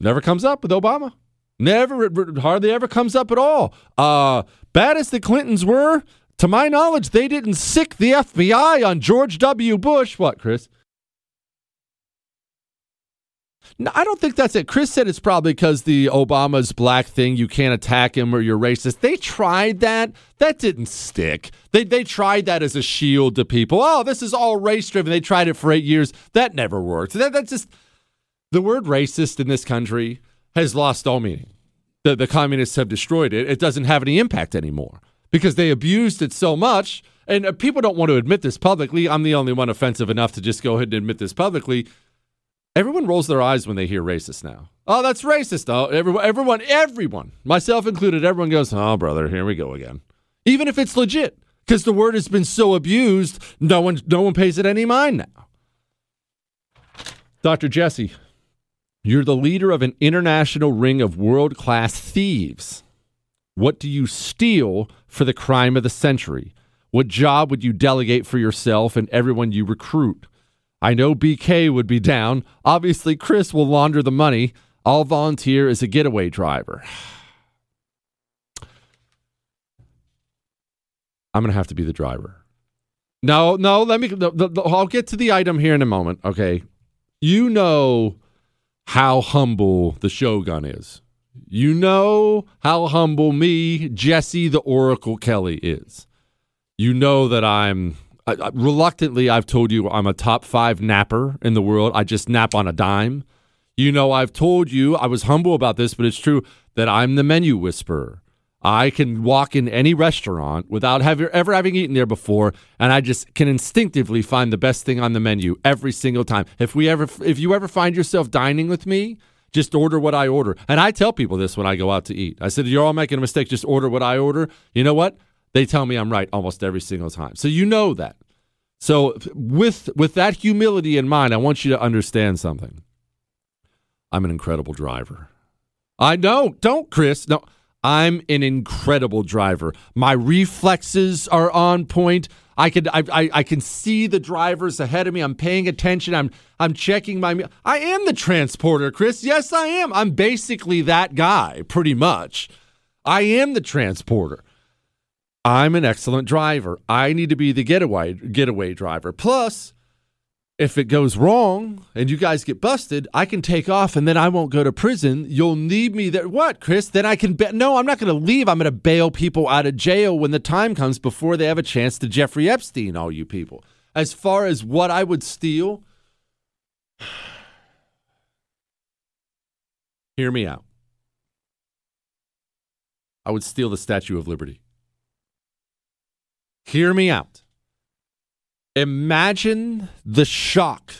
never comes up with Obama. Never, hardly ever comes up at all. Uh, bad as the Clintons were, to my knowledge, they didn't sic the FBI on George W. Bush. What, Chris? No, I don't think that's it. Chris said it's probably because the Obama's black thing, you can't attack him or you're racist. They tried that. That didn't stick. They, they tried that as a shield to people. Oh, this is all race driven. They tried it for eight years. That never worked. That, that's just the word racist in this country has lost all meaning. The, the communists have destroyed it. It doesn't have any impact anymore because they abused it so much. And uh, people don't want to admit this publicly. I'm the only one offensive enough to just go ahead and admit this publicly. Everyone rolls their eyes when they hear racist now. Oh, that's racist. Oh, everyone, everyone, everyone, myself included, everyone goes, oh, brother, here we go again. Even if it's legit, because the word has been so abused, no one, no one pays it any mind now. Dr. Jesse, you're the leader of an international ring of world class thieves. What do you steal for the crime of the century? What job would you delegate for yourself and everyone you recruit? I know BK would be down. Obviously, Chris will launder the money. I'll volunteer as a getaway driver. I'm going to have to be the driver. No, no, let me. The, the, I'll get to the item here in a moment. Okay. You know how humble the Shogun is. You know how humble me, Jesse the Oracle Kelly, is. You know that I'm uh, reluctantly, I've told you I'm a top five napper in the world. I just nap on a dime. You know, I've told you, I was humble about this, but it's true that I'm the menu whisperer. I can walk in any restaurant without have, ever having eaten there before, and I just can instinctively find the best thing on the menu every single time. If we ever, if you ever find yourself dining with me, just order what I order. And I tell people this when I go out to eat. I said, "You're all making a mistake. Just order what I order." You know what? They tell me I'm right almost every single time. So you know that. So with with that humility in mind, I want you to understand something. I'm an incredible driver. I don't. don't Chris. No, I'm an incredible driver. My reflexes are on point. I can I, I, I can see the drivers ahead of me. I'm paying attention. I'm I'm checking my I am the transporter, Chris. Yes, I am. I'm basically that guy, pretty much. I am the transporter. I'm an excellent driver. I need to be the getaway getaway driver. Plus, if it goes wrong and you guys get busted, I can take off and then I won't go to prison. You'll need me there. What, Chris? Then I can. bet. no, I'm not going to leave. I'm going to bail people out of jail when the time comes before they have a chance to Jeffrey Epstein. All you people. As far as what I would steal, hear me out. I would steal the Statue of Liberty. Hear me out. Imagine the shock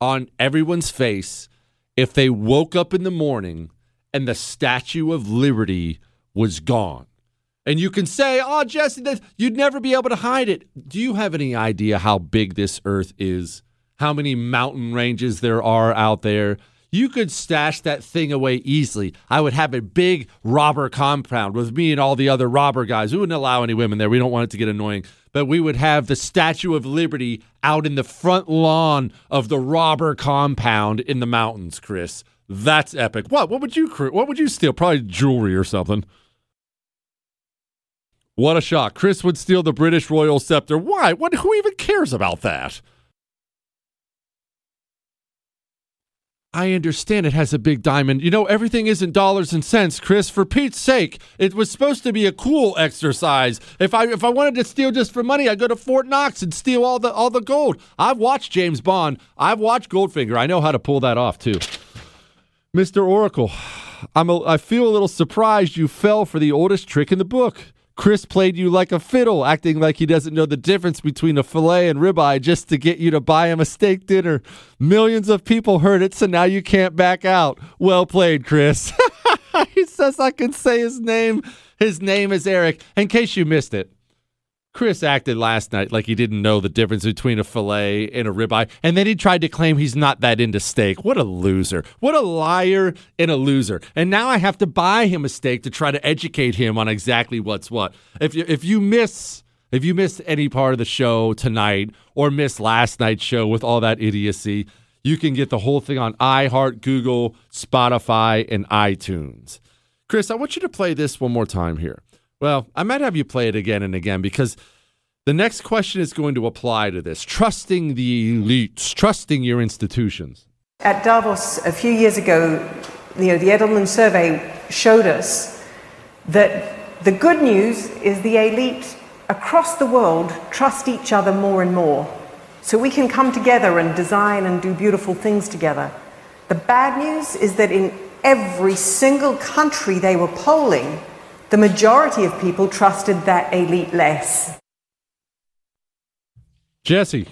on everyone's face if they woke up in the morning and the Statue of Liberty was gone. And you can say, oh, Jesse, you'd never be able to hide it. Do you have any idea how big this earth is? How many mountain ranges there are out there? You could stash that thing away easily. I would have a big robber compound with me and all the other robber guys. We wouldn't allow any women there. We don't want it to get annoying. But we would have the Statue of Liberty out in the front lawn of the robber compound in the mountains, Chris. That's epic. What? What would you what would you steal? Probably jewelry or something. What a shock. Chris would steal the British royal scepter. Why? What who even cares about that? I understand it has a big diamond. You know, everything isn't dollars and cents, Chris. For Pete's sake, it was supposed to be a cool exercise. If I if I wanted to steal just for money, I'd go to Fort Knox and steal all the all the gold. I've watched James Bond. I've watched Goldfinger. I know how to pull that off too. Mr. Oracle, I'm a, I feel a little surprised you fell for the oldest trick in the book. Chris played you like a fiddle, acting like he doesn't know the difference between a filet and ribeye just to get you to buy him a steak dinner. Millions of people heard it, so now you can't back out. Well played, Chris. he says I can say his name. His name is Eric. In case you missed it, Chris acted last night like he didn't know the difference between a filet and a ribeye, and then he tried to claim he's not that into steak. What a loser. What a liar and a loser. And now I have to buy him a steak to try to educate him on exactly what's what. If you if you miss If you missed any part of the show tonight or missed last night's show with all that idiocy, you can get the whole thing on iHeart, Google, Spotify, and iTunes. Chris, I want you to play this one more time here. Well, I might have you play it again and again because the next question is going to apply to this trusting the elites, trusting your institutions. At Davos a few years ago, you know, the Edelman survey showed us that the good news is the elite across the world trust each other more and more. So we can come together and design and do beautiful things together. The bad news is that in every single country they were polling, the majority of people trusted that elite less. Jesse,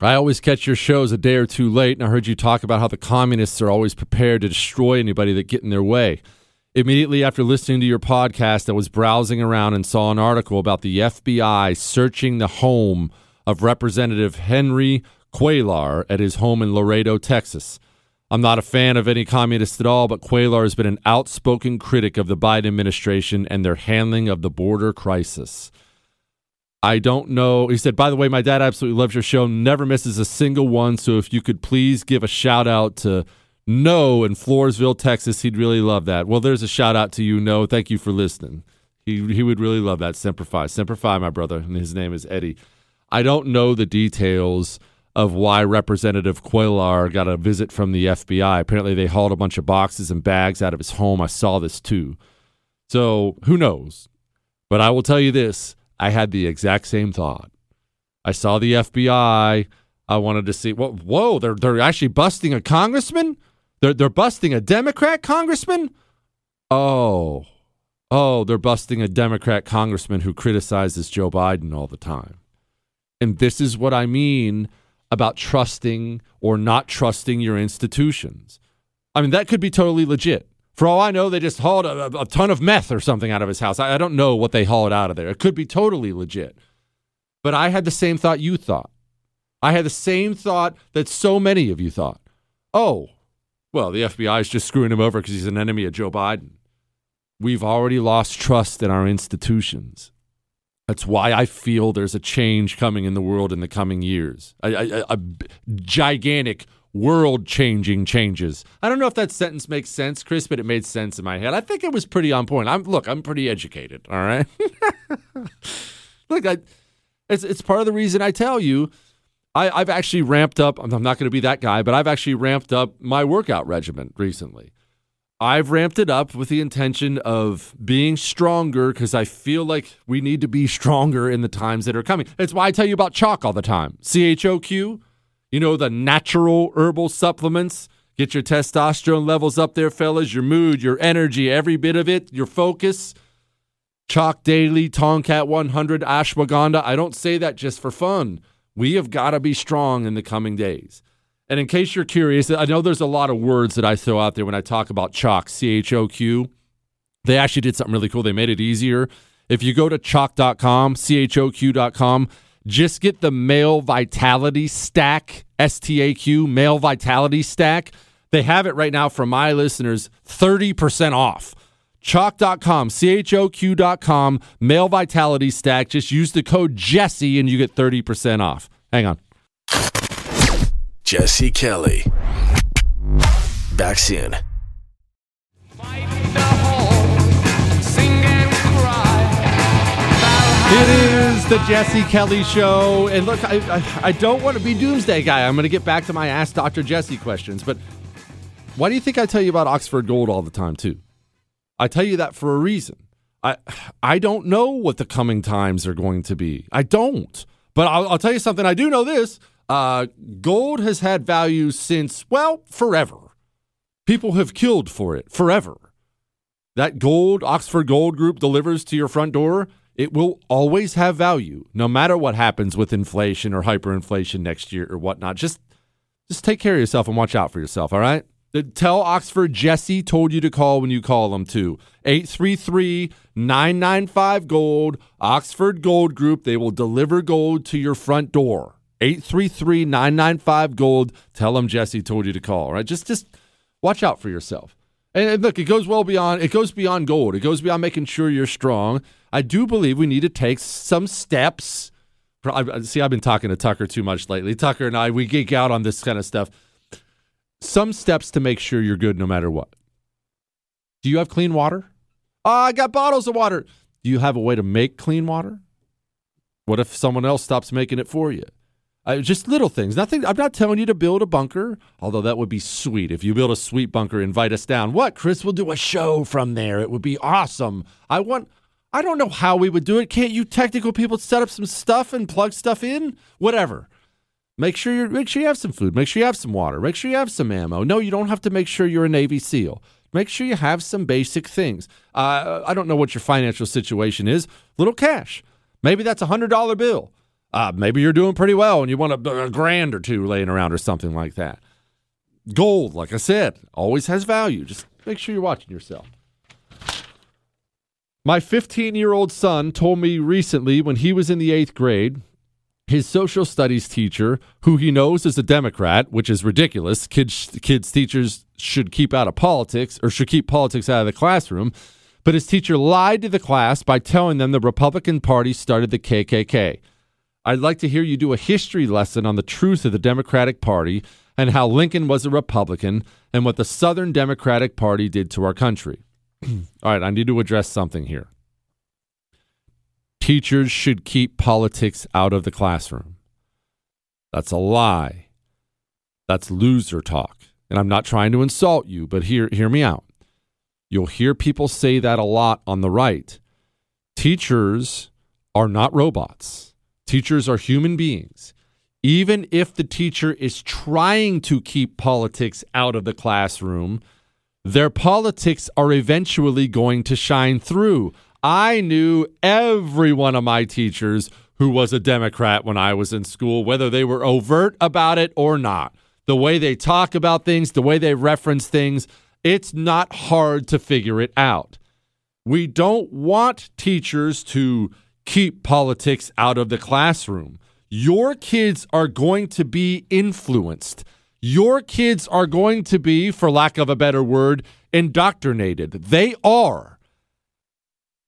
I always catch your shows a day or two late, and I heard you talk about how the communists are always prepared to destroy anybody that get in their way. Immediately after listening to your podcast, I was browsing around and saw an article about the FBI searching the home of Representative Henry Cuellar at his home in Laredo, Texas. I'm not a fan of any communist at all, but Cuellar has been an outspoken critic of the Biden administration and their handling of the border crisis. I don't know. He said, by the way, my dad absolutely loves your show, never misses a single one. So if you could please give a shout out to No in Floresville, Texas, he'd really love that. Well, there's a shout out to you, No. Thank you for listening. He, he would really love that. Semper Fi. Semper Fi, my brother. And his name is Eddie. I don't know the details of why Representative Cuellar got a visit from the FBI. Apparently, they hauled a bunch of boxes and bags out of his home. I saw this too. So who knows? But I will tell you this I had the exact same thought. I saw the FBI. I wanted to see. Whoa, whoa they're they're actually busting a congressman. They're they're busting a Democrat congressman. Oh, oh, they're busting a Democrat congressman who criticizes Joe Biden all the time. And this is what I mean about trusting or not trusting your institutions. I mean, that could be totally legit. For all I know, they just hauled a, a ton of meth or something out of his house. I, I don't know what they hauled out of there. It could be totally legit. But I had the same thought you thought. I had the same thought that so many of you thought. Oh, well, the FBI is just screwing him over because he's an enemy of Joe Biden. We've already lost trust in our institutions. That's why I feel there's a change coming in the world in the coming years. A, a, a gigantic world changing changes. I don't know if that sentence makes sense, Chris, but it made sense in my head. I think it was pretty on point. I'm look, I'm pretty educated, all right? look, I, it's it's part of the reason I tell you I, I've actually ramped up. I'm not going to be that guy, but I've actually ramped up my workout regimen recently. I've ramped it up with the intention of being stronger because I feel like we need to be stronger in the times that are coming. It's why I tell you about CHOQ all the time. C H O Q, you know, the natural herbal supplements. Get your testosterone levels up there, fellas, your mood, your energy, every bit of it, your focus. CHOQ Daily, Tongkat 100, Ashwagandha. I don't say that just for fun. We have got to be strong in the coming days. And in case you're curious, I know there's a lot of words that I throw out there when I talk about CHOQ, C H O Q. They actually did something really cool. They made it easier. If you go to choq.com, C H O Q.com, just get the male vitality stack, S T A Q, male vitality stack. They have it right now for my listeners 30% off. Choq.com, C H O Q.com, male vitality stack. Just use the code Jesse and you get 30% off. Hang on. Jesse Kelly. Back soon. It is the Jesse Kelly Show. And look, I, I, I don't want to be doomsday guy. I'm going to get back to my Ask Dr. Jesse questions. But why do you think I tell you about Oxford Gold all the time, too? I tell you that for a reason. I, I don't know what the coming times are going to be. I don't. But I'll, I'll tell you something. I do know this. Uh, gold has had value since, well, forever. People have killed for it forever. That gold, Oxford Gold Group delivers to your front door, it will always have value, no matter what happens with inflation or hyperinflation next year or whatnot. Just, just take care of yourself and watch out for yourself, all right? Tell Oxford Jesse told you to call when you call them too. 833 995 Gold, Oxford Gold Group. They will deliver gold to your front door. 833 995 Gold. Tell them Jesse told you to call, right? Just, just watch out for yourself. And look, it goes well beyond it goes beyond gold. It goes beyond making sure you're strong. I do believe we need to take some steps. Uh, see, I've been talking to Tucker too much lately. Tucker and I, we geek out on this kind of stuff. Some steps to make sure you're good no matter what. Do you have clean water? Oh, I got bottles of water. Do you have a way to make clean water? What if someone else stops making it for you? Uh, just little things. Nothing. I'm not telling you to build a bunker, although that would be sweet. If you build a sweet bunker, invite us down. What, Chris? We'll do a show from there. It would be awesome. I want. I don't know how we would do it. Can't you technical people set up some stuff and plug stuff in? Whatever. Make sure you make sure you have some food. Make sure you have some water. Make sure you have some ammo. No, you don't have to make sure you're a Navy SEAL. Make sure you have some basic things. Uh, I don't know what your financial situation is. Little cash. Maybe that's a hundred dollar bill. Uh, maybe you're doing pretty well and you want a, a grand or two laying around or something like that. Gold, like I said, always has value. Just make sure you're watching yourself. My 15 year old son told me recently when he was in the eighth grade, his social studies teacher, who he knows is a Democrat, which is ridiculous. Kids, kids teachers should keep out of politics or should keep politics out of the classroom. But his teacher lied to the class by telling them the Republican Party started the KKK. I'd like to hear you do a history lesson on the truth of the Democratic Party and how Lincoln was a Republican and what the Southern Democratic Party did to our country. All right, I need to address something here. Teachers should keep politics out of the classroom. That's a lie. That's loser talk. And I'm not trying to insult you, but hear, hear me out. You'll hear people say that a lot on the right. Teachers are not robots, teachers are human beings. Even if the teacher is trying to keep politics out of the classroom, their politics are eventually going to shine through. I knew every one of my teachers who was a Democrat when I was in school, whether they were overt about it or not. The way they talk about things, the way they reference things, it's not hard to figure it out. We don't want teachers to keep politics out of the classroom. Your kids are going to be influenced your kids are going to be, for lack of a better word, indoctrinated. They are.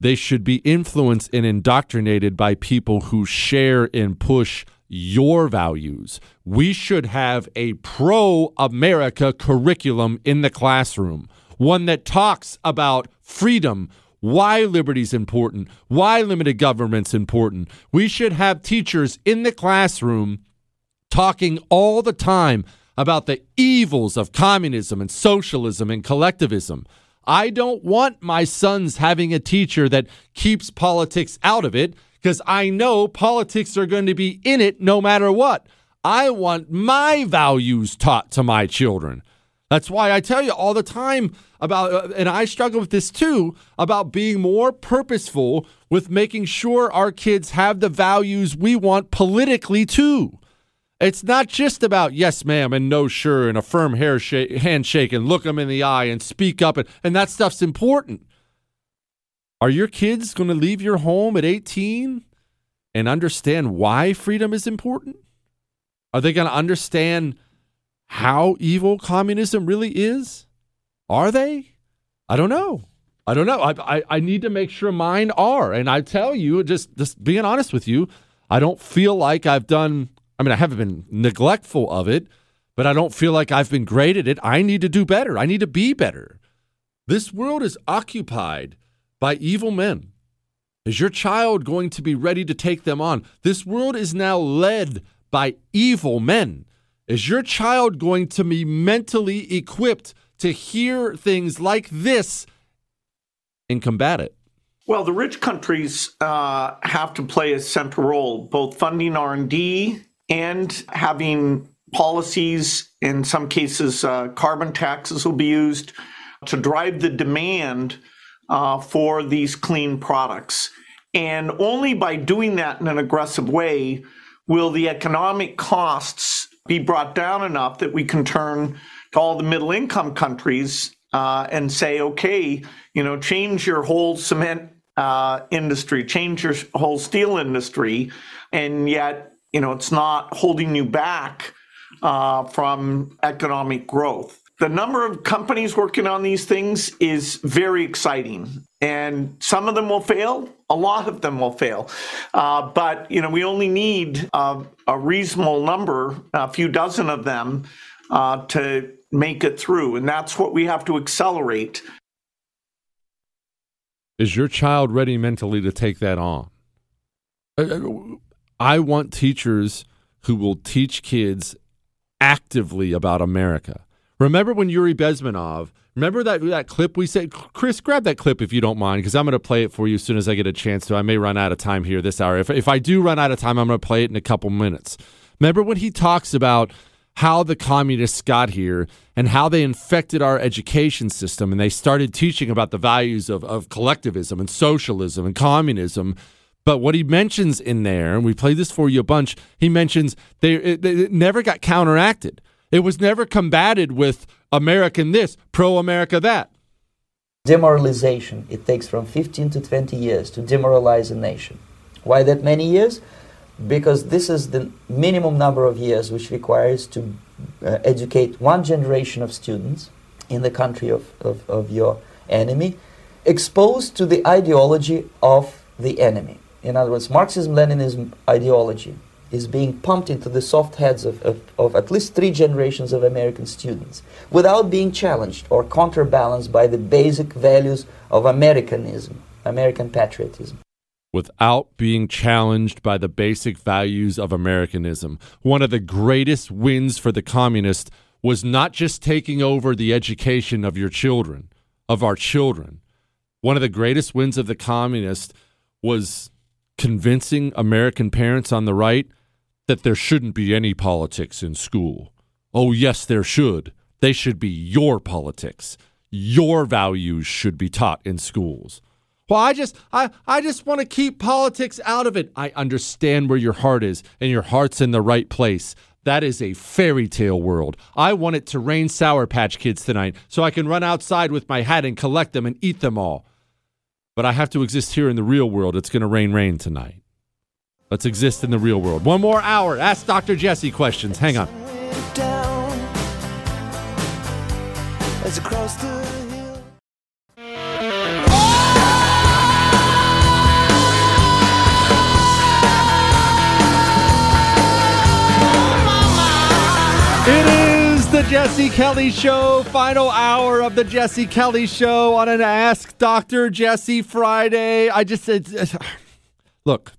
They should be influenced and indoctrinated by people who share and push your values. We should have a pro America curriculum in the classroom, one that talks about freedom, why liberty's important, why limited government's important. We should have teachers in the classroom talking all the time about the evils of communism and socialism and collectivism. I don't want my sons having a teacher that keeps politics out of it because I know politics are going to be in it no matter what. I want my values taught to my children. That's why I tell you all the time about, uh, and I struggle with this too, about being more purposeful with making sure our kids have the values we want politically too. It's not just about yes, ma'am, and no, sure, and a firm hair sh- handshake and look them in the eye and speak up, and, and that stuff's important. Are your kids going to leave your home at 18 and understand why freedom is important? Are they going to understand how evil communism really is? Are they? I don't know. I don't know. I, I, I need to make sure mine are. And I tell you, just, just being honest with you, I don't feel like I've done I mean, I haven't been neglectful of it, but I don't feel like I've been great at it. I need to do better. I need to be better. This world is occupied by evil men. Is your child going to be ready to take them on? This world is now led by evil men. Is your child going to be mentally equipped to hear things like this and combat it? Well, the rich countries uh, have to play a central role, both funding R and D and having policies, in some cases, uh, carbon taxes will be used to drive the demand uh, for these clean products. And only by doing that in an aggressive way will the economic costs be brought down enough that we can turn to all the middle income countries uh, and say, okay, you know, change your whole cement uh, industry, change your whole steel industry, and yet you know, it's not holding you back uh, from economic growth. The number of companies working on these things is very exciting and some of them will fail a lot of them will fail. Uh, but you know we only need uh, a reasonable number a few dozen of them uh, to make it through and that's what we have to accelerate. Is your child ready mentally to take that on? Uh, uh, i want teachers who will teach kids actively about america Remember when Yuri Bezmenov, remember that that clip we said, Chris, grab that clip if you don't mind, because I'm going to play it for you as soon as I get a chance to. I may run out of time here this hour. If, if I do run out of time, I'm going to play it in a couple minutes. Remember when he talks about how the communists got here and how they infected our education system and they started teaching about the values of, of collectivism and socialism and communism. But what he mentions in there, and we played this for you a bunch, he mentions they, it, it never got counteracted. It was never combated with American this, pro America that. Demoralization. It takes from 15 to 20 years to demoralize a nation. Why that many years? Because this is the minimum number of years which requires to uh, educate one generation of students in the country of, of, of your enemy, exposed to the ideology of the enemy. In other words, Marxism Leninism ideology is being pumped into the soft heads of, of, of, at least three generations of American students without being challenged or counterbalanced by the basic values of Americanism, American patriotism. Without being challenged by the basic values of Americanism. One of the greatest wins for the communists was not just taking over the education of your children, of our children. One of the greatest wins of the communists was convincing American parents on the right that there shouldn't be any politics in school. Oh, yes, there should. They should be your politics. Your values should be taught in schools. Well, I just I, I just want to keep politics out of it. I understand where your heart is, and your heart's in the right place. That is a fairy tale world. I want it to rain Sour Patch Kids tonight so I can run outside with my hat and collect them and eat them all. But I have to exist here in the real world. It's going to rain rain tonight. Let's exist in the real world. One more hour. Ask Dr. Jesse questions. Hang on. It is the Jesse Kelly Show, final hour of the Jesse Kelly Show on an Ask Dr. Jesse Friday. I just said, look,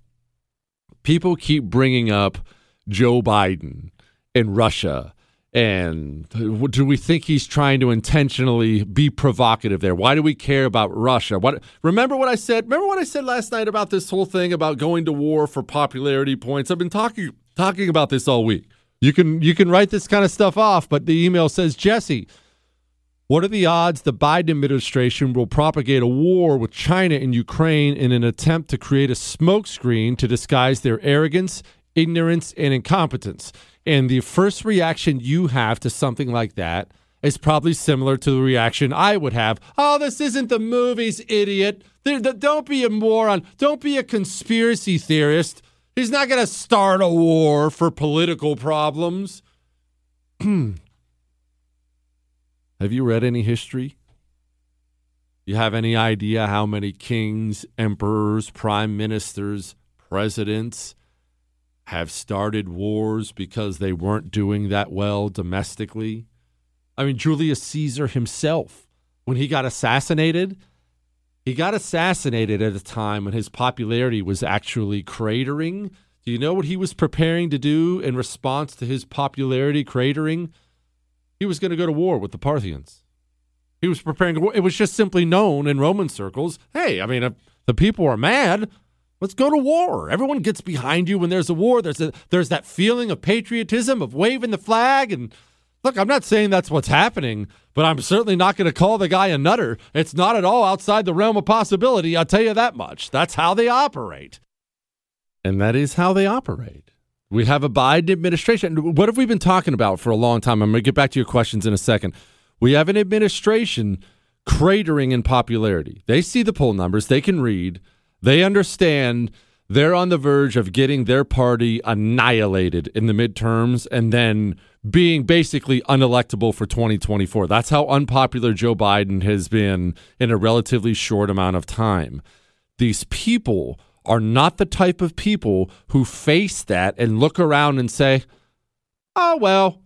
people keep bringing up Joe Biden and Russia. And do we think he's trying to intentionally be provocative there? Why do we care about Russia? What remember what I said? Remember what I said last night about this whole thing about going to war for popularity points? I've been talking talking about this all week. You can you can write this kind of stuff off, but the email says, Jesse, what are the odds the Biden administration will propagate a war with China and Ukraine in an attempt to create a smokescreen to disguise their arrogance, ignorance, and incompetence? And the first reaction you have to something like that is probably similar to the reaction I would have. Oh, this isn't the movies, idiot. don't be a moron. Don't be a conspiracy theorist. He's not going to start a war for political problems. Have you read any history? You have any idea how many kings, emperors, prime ministers, presidents have started wars because they weren't doing that well domestically? I mean, Julius Caesar himself, when he got assassinated, he got assassinated at a time when his popularity was actually cratering. Do you know what he was preparing to do in response to his popularity cratering? He was going to go to war with the Parthians. He was preparing. It was just simply known in Roman circles hey, I mean, if the people are mad, let's go to war. Everyone gets behind you when there's a war. There's, a, there's that feeling of patriotism, of waving the flag. And look, I'm not saying that's what's happening, but I'm certainly not going to call the guy a nutter. It's not at all outside the realm of possibility. I'll tell you that much. That's how they operate. And that is how they operate. We have a Biden administration. What have we been talking about for a long time? I'm going to get back to your questions in a second. We have an administration cratering in popularity. They see the poll numbers, they can read, they understand they're on the verge of getting their party annihilated in the midterms and then being basically unelectable for 2024. That's how unpopular Joe Biden has been in a relatively short amount of time. These people are not the type of people who face that and look around and say, oh, well,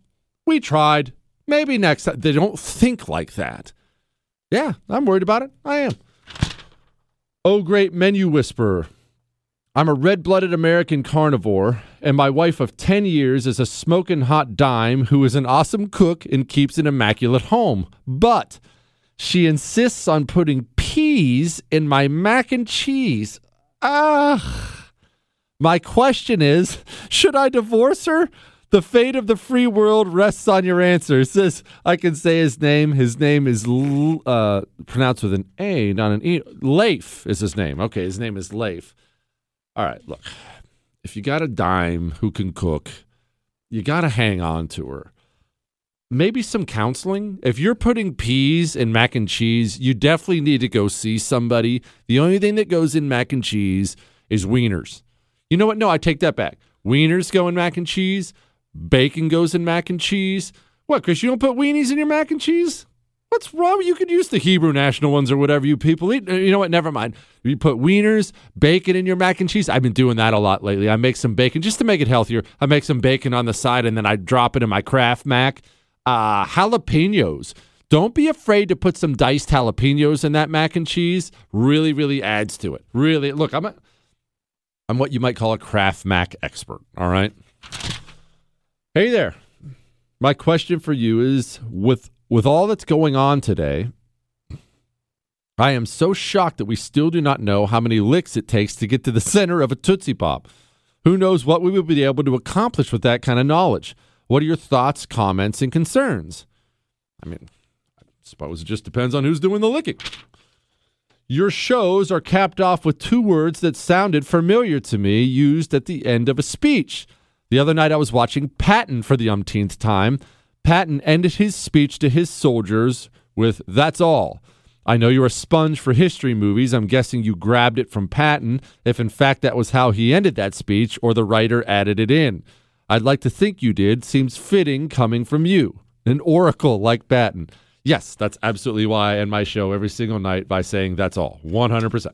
we tried. Maybe next time. They don't think like that. Yeah, I'm worried about it. I am. Oh, great menu whisperer. I'm a red blooded American carnivore, and my wife of 10 years is a smoking hot dime who is an awesome cook and keeps an immaculate home. But she insists on putting peas in my mac and cheese. Ah. My question is should I divorce her? The fate of the free world rests on your answer. Says I can say his name. His name is uh, pronounced with an A, not an E. Leif is his name. Okay, his name is Leif. All right, look, if you got a dime who can cook, you got to hang on to her. Maybe some counseling. If you're putting peas in mac and cheese, you definitely need to go see somebody. The only thing that goes in mac and cheese is wieners. You know what? No, I take that back. Wieners go in mac and cheese. Bacon goes in mac and cheese. What, Chris? You don't put weenies in your mac and cheese? What's wrong? You could use the Hebrew national ones or whatever you people eat. You know what? Never mind. You put wieners, bacon in your mac and cheese. I've been doing that a lot lately. I make some bacon just to make it healthier. I make some bacon on the side and then I drop it in my Kraft Mac. Uh, jalapenos. Don't be afraid to put some diced jalapenos in that mac and cheese. Really, really adds to it. Really, look, I'm a, I'm what you might call a Kraft Mac expert. All right. Hey there. My question for you is with with all that's going on today, I am so shocked that we still do not know how many licks it takes to get to the center of a Tootsie Pop. Who knows what we would be able to accomplish with that kind of knowledge? What are your thoughts, comments, and concerns? I mean, I suppose it just depends on who's doing the licking. Your shows are capped off with two words that sounded familiar to me used at the end of a speech. The other night I was watching Patton for the umpteenth time. Patton ended his speech to his soldiers with, That's all. I know you're a sponge for history movies. I'm guessing you grabbed it from Patton, if in fact that was how he ended that speech, or the writer added it in. I'd like to think you did. Seems fitting coming from you, an oracle like Patton. Yes, that's absolutely why I end my show every single night by saying that's all. 100%.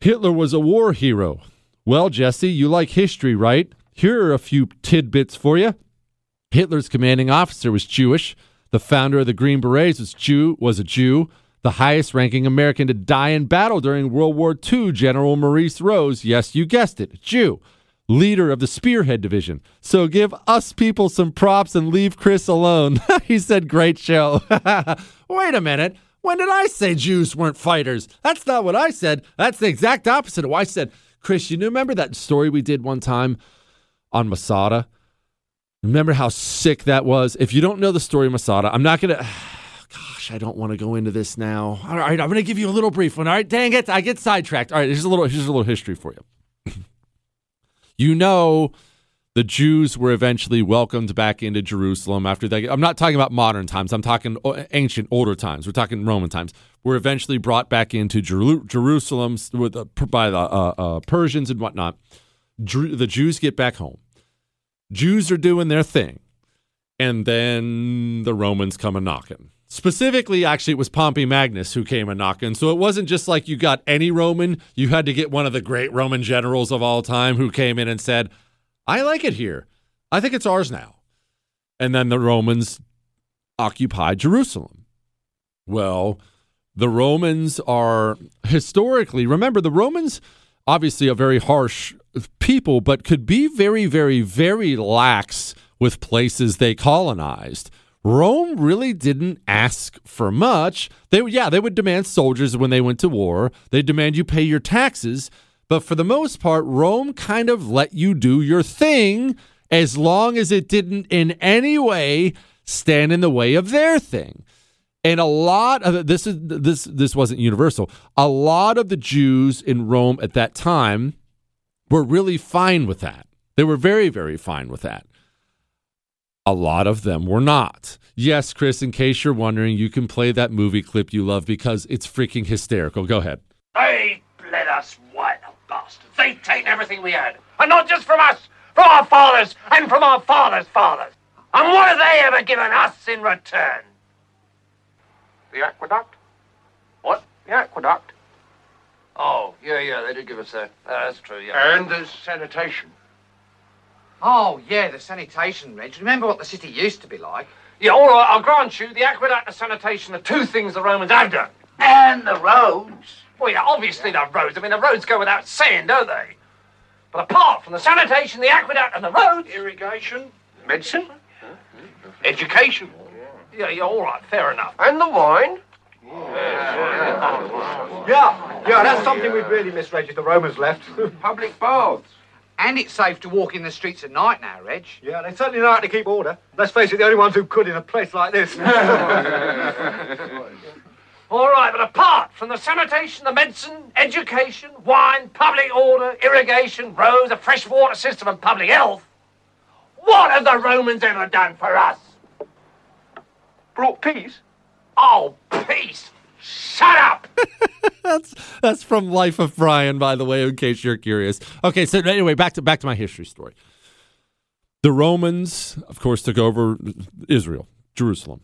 Hitler was a war hero. Well, Jesse, you like history, right? Here are a few tidbits for you. Hitler's commanding officer was Jewish. The founder of the Green Berets was Jew was a Jew. The highest ranking American to die in battle during World War II, General Maurice Rose, yes, you guessed it, Jew. Leader of the Spearhead Division. So give us people some props and leave Chris alone. he said, Great show. Wait a minute. When did I say Jews weren't fighters? That's not what I said. That's the exact opposite of what I said. Chris, you remember that story we did one time on Masada? Remember how sick that was? If you don't know the story of Masada, I'm not going to. Gosh, I don't want to go into this now. All right, I'm going to give you a little brief one. All right, dang it, I get sidetracked. All right, here's a little here's a little history for you. You know, the Jews were eventually welcomed back into Jerusalem after they. I'm not talking about modern times. I'm talking ancient, older times. We're talking Roman times. Were eventually brought back into Jer- Jerusalem with, uh, by the uh, uh, Persians and whatnot. Dr- the Jews get back home Jews are doing their thing. And then the Romans come a knocking. Specifically, actually, it was Pompey Magnus who came a knocking. So it wasn't just like you got any Roman. You had to get one of the great Roman generals of all time who came in and said, I like it here. I think it's ours now. And then the Romans occupied Jerusalem. Well, the Romans are historically, remember, the Romans obviously a very harsh people, but could be very, very, very lax with places they colonized. Rome really didn't ask for much. They yeah, they would demand soldiers when they went to war. They demand you pay your taxes, but for the most part, Rome kind of let you do your thing as long as it didn't in any way stand in the way of their thing. And a lot of this is this this wasn't universal. A lot of the Jews in Rome at that time were really fine with that. They were very, very fine with that. A lot of them were not. Yes, Chris, in case you're wondering, you can play that movie clip you love because it's freaking hysterical. Go ahead. They let us white bastards. They've taken everything we had. And not just from us, from our fathers and from our fathers' fathers. And what have they ever given us in return? The aqueduct? What? The aqueduct. Oh, yeah, yeah, they did give us that. Uh, that's true, yeah. And the sanitation. Oh, yeah, the sanitation, Reg. Remember what the city used to be like? Yeah, all right, I'll grant you the aqueduct and sanitation are two things the Romans have done. And the roads. Well, yeah, obviously the roads. I mean, the roads go without saying, don't they? But apart from the sanitation, the aqueduct, and the roads. Irrigation. Medicine. Education. Yeah, yeah, all right, fair enough. And the wine. Yeah, yeah, that's something we'd really missed, Reg, the Romans left. Public baths. And it's safe to walk in the streets at night now, Reg. Yeah, they certainly know how to keep order. Let's face it, the only ones who could in a place like this. All right, but apart from the sanitation, the medicine, education, wine, public order, irrigation, roads, a fresh water system, and public health, what have the Romans ever done for us? Brought peace. Oh, peace! Shut up! that's that's from Life of Brian, by the way, in case you're curious. Okay, so anyway, back to back to my history story. The Romans, of course, took over Israel, Jerusalem.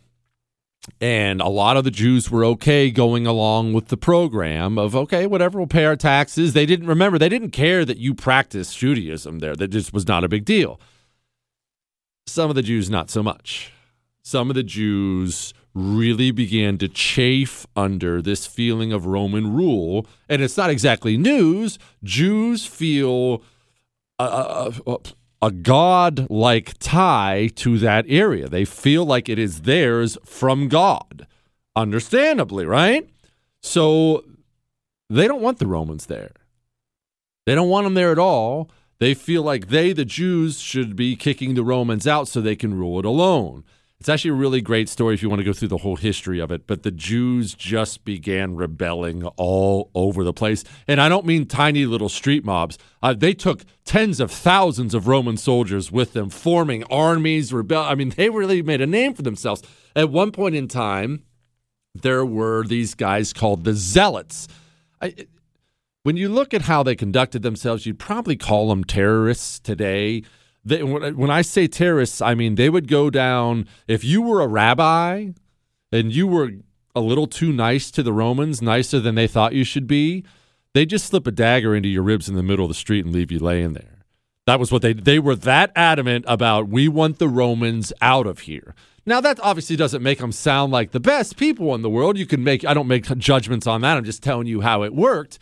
And a lot of the Jews were okay going along with the program of, okay, whatever, we'll pay our taxes. They didn't remember, they didn't care that you practiced Judaism there. That just was not a big deal. Some of the Jews, not so much. Some of the Jews really began to chafe under this feeling of Roman rule. And it's not exactly news. Jews feel a, a, a God like tie to that area. They feel like it is theirs from God. Understandably, right? So they don't want the Romans there. They don't want them there at all. They feel like they, the Jews, should be kicking the Romans out so they can rule it alone. It's actually a really great story if you want to go through the whole history of it. But the Jews just began rebelling all over the place. And I don't mean tiny little street mobs. Uh, they took tens of thousands of Roman soldiers with them, forming armies, rebel. I mean, they really made a name for themselves. At one point in time, there were these guys called the Zealots. I, when you look at how they conducted themselves, you'd probably call them terrorists today. They, when I say terrorists, I mean they would go down. If you were a rabbi and you were a little too nice to the Romans, nicer than they thought you should be, they just slip a dagger into your ribs in the middle of the street and leave you laying there. That was what they they were that adamant about. We want the Romans out of here. Now that obviously doesn't make them sound like the best people in the world. You can make I don't make judgments on that. I'm just telling you how it worked.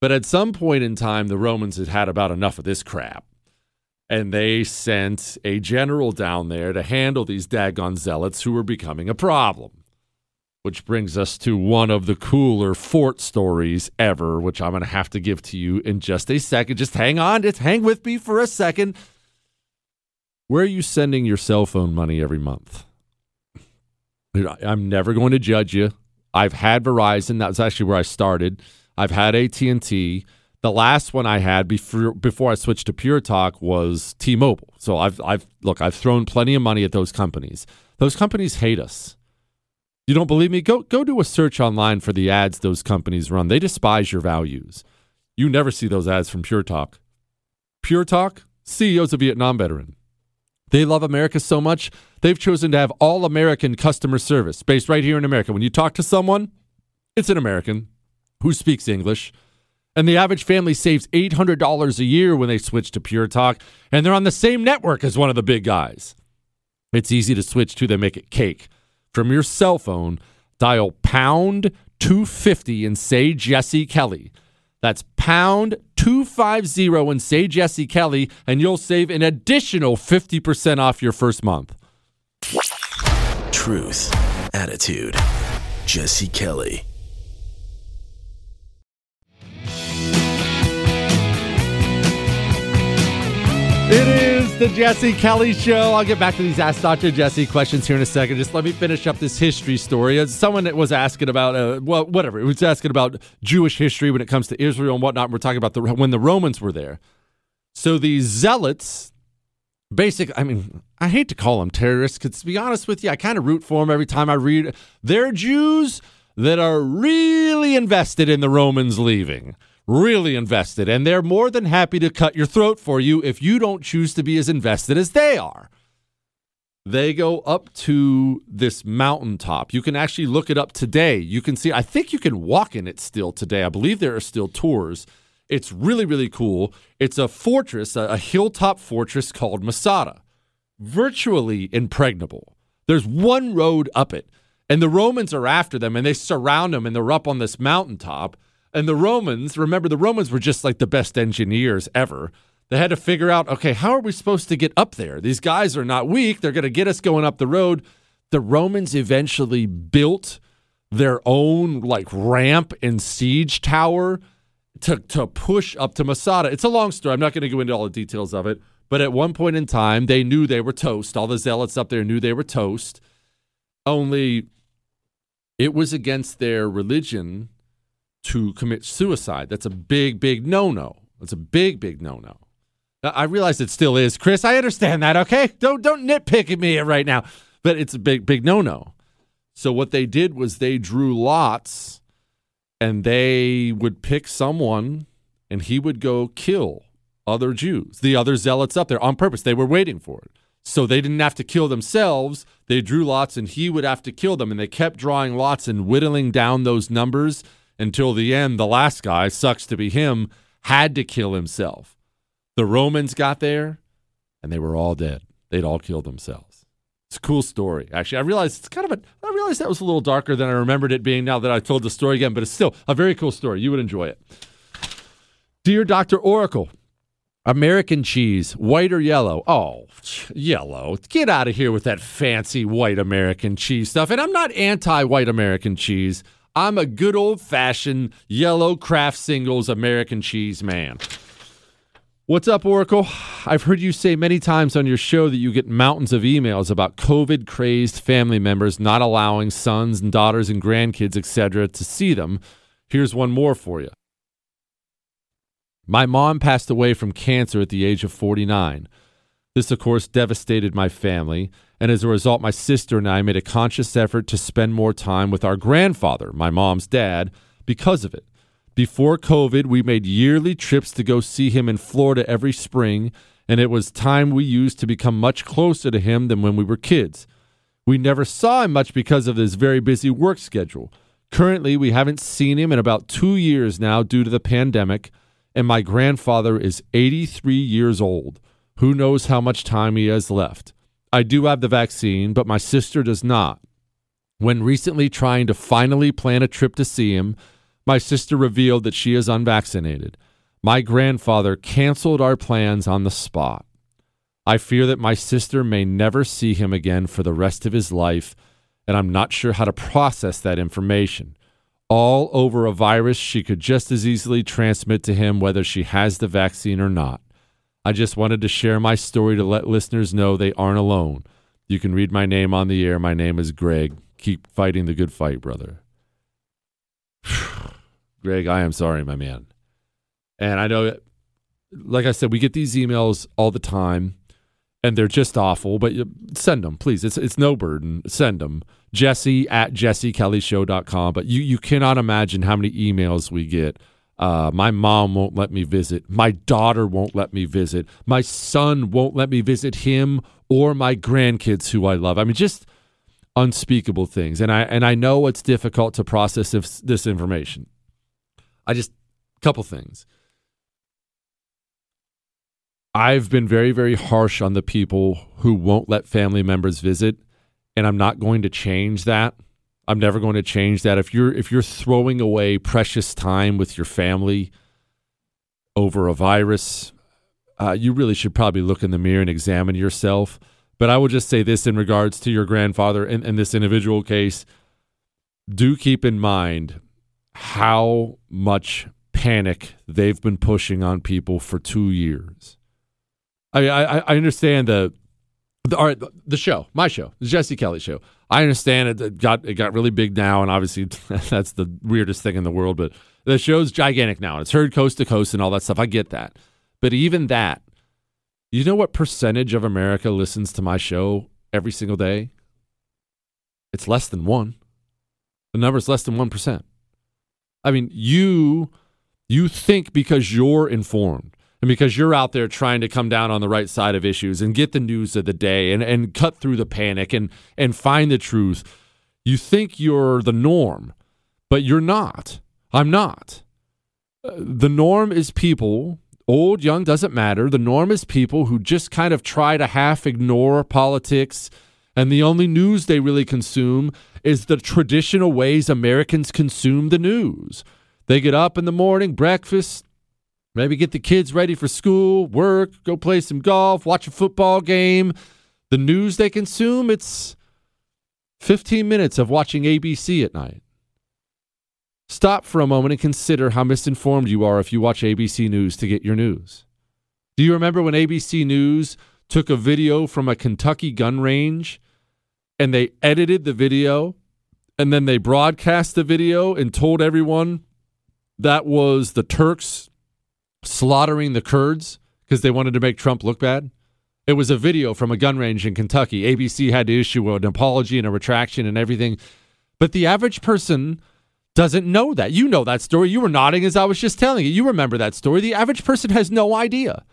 But at some point in time, the Romans had had about enough of this crap and they sent a general down there to handle these daggone zealots who were becoming a problem. Which brings us to one of the cooler fort stories ever, which I'm going to have to give to you in just a second. Just hang on, just hang with me for a second. Where are you sending your cell phone money every month? I'm never going to judge you. I've had Verizon. That was actually where I started. I've had AT&T. The last one I had before before I switched to Pure Talk was T-Mobile. So I've I've look, I've thrown plenty of money at those companies. Those companies hate us. You don't believe me? Go go do a search online for the ads those companies run. They despise your values. You never see those ads from Pure Talk. Pure Talk, CEO's a Vietnam veteran. They love America so much, they've chosen to have all American customer service based right here in America. When you talk to someone, it's an American who speaks English and the average family saves $800 a year when they switch to Pure Talk, and they're on the same network as one of the big guys. It's easy to switch to, they make it cake. From your cell phone, dial pound 250 and say Jesse Kelly. That's pound 250 and say Jesse Kelly, and you'll save an additional 50% off your first month. Truth, attitude, Jesse Kelly. It is the Jesse Kelly Show. I'll get back to these Ask Dr. Jesse questions here in a second. Just let me finish up this history story. Someone was asking about, uh, well, whatever. It was asking about Jewish history when it comes to Israel and whatnot. We're talking about the when the Romans were there. So the zealots, basic. I mean, I hate to call them terrorists because to be honest with you, I kind of root for them every time I read. They're Jews that are really invested in the Romans leaving really invested, and they're more than happy to cut your throat for you if you don't choose to be as invested as they are. They go up to this mountaintop. You can actually look it up today. You can see, I think you can walk in it still today. I believe there are still tours. It's really, really cool. It's a fortress, a, hilltop fortress called Masada, virtually impregnable. There's one road up it, and the Romans are after them, and they surround them, and they're up on this mountaintop. And the Romans, remember, the Romans were just like the best engineers ever. They had to figure out, okay, how are we supposed to get up there? These guys are not weak. They're going to get us going up the road. The Romans eventually built their own like ramp and siege tower to, to push up to Masada. It's a long story. I'm not going to go into all the details of it. But at one point in time, they knew they were toast. All the zealots up there knew they were toast. Only it was against their religion to commit suicide. That's a big, big no no. That's a big, big no no. I realize it still is, Chris. I understand that. Okay, don't don't nitpick at me right now, but it's a big big no no. So what they did was they drew lots, and they would pick someone, and he would go kill other Jews, the other zealots up there on purpose. They were waiting for it, so they didn't have to kill themselves. They drew lots, and he would have to kill them, and they kept drawing lots and whittling down those numbers until the end. The last guy, sucks to be him, had to kill himself. The Romans got there and they were all dead. They'd all killed themselves. It's a cool story. Actually, I realized it's kind of a I realized that was a little darker than I remembered it being now that I told the story again, but it's still a very cool story. You would enjoy it. Dear Dr. Oracle, American cheese, white or yellow? Oh, yellow. Get out of here with that fancy white American cheese stuff. And I'm not anti white American cheese. I'm a good old fashioned yellow Kraft singles American cheese man. What's up, Oracle? I've heard you say many times on your show that you get mountains of emails about COVID crazed family members not allowing sons and daughters and grandkids, etc., to see them. Here's one more for you. My mom passed away from cancer at the age of 49. This, of course, devastated my family, and as a result, my sister and I made a conscious effort to spend more time with our grandfather, my mom's dad, because of it. Before COVID, we made yearly trips to go see him in Florida every spring, and it was time we used to become much closer to him than when we were kids. We never saw him much because of his very busy work schedule. Currently, we haven't seen him in about two years now due to the pandemic, and my grandfather is 83 years old. Who knows how much time he has left? I do have the vaccine, but my sister does not. When recently trying to finally plan a trip to see him, my sister revealed that she is unvaccinated. My grandfather canceled our plans on the spot. I fear that my sister may never see him again for the rest of his life, and I'm not sure how to process that information. All over a virus she could just as easily transmit to him whether she has the vaccine or not. I just wanted to share my story to let listeners know they aren't alone. You can read my name on the air. My name is Greg. Keep fighting the good fight, brother. Greg, I am sorry, my man. And I know, like I said, we get these emails all the time, and they're just awful. But send them, please. It's it's no burden. Send them. Jesse at jessekellyshow.com. But you you cannot imagine how many emails we get. Uh, my mom won't let me visit. My daughter won't let me visit. My son won't let me visit him or my grandkids who I love. I mean, just unspeakable things. And I and I know it's difficult to process this, this information. I just couple things. I've been very very harsh on the people who won't let family members visit and I'm not going to change that. I'm never going to change that. If you're if you're throwing away precious time with your family over a virus, uh, you really should probably look in the mirror and examine yourself. But I will just say this in regards to your grandfather and, in this individual case. Do keep in mind how much panic they've been pushing on people for two years. I I, I understand the the, all right, the show, my show, the Jesse Kelly show. I understand it, got it got really big now, and obviously that's the weirdest thing in the world. But the show's gigantic now, and it's heard coast to coast and all that stuff. I get that, but even that, you know what percentage of America listens to my show every single day? It's less than one. The number is less than one percent. I mean, you You think because you're informed and because you're out there trying to come down on the right side of issues and get the news of the day and, and cut through the panic and, and find the truth, you think you're the norm, but you're not. I'm not. The norm is people, old, young, doesn't matter. The norm is people who just kind of try to half ignore politics, and the only news they really consume is the traditional ways Americans consume the news. They get up in the morning, breakfast, maybe get the kids ready for school, work, go play some golf, watch a football game. The news they consume, it's 15 minutes of watching ABC at night. Stop for a moment and consider how misinformed you are if you watch ABC News to get your news. Do you remember when ABC News took a video from a Kentucky gun range and they edited the video and then they broadcast the video and told everyone that was the Turks slaughtering the Kurds because they wanted to make Trump look bad? It was a video from a gun range in Kentucky. ABC had to issue an apology and a retraction and everything. But the average person doesn't know that. You know that story. You were nodding as I was just telling you. You remember that story. The average person has no idea.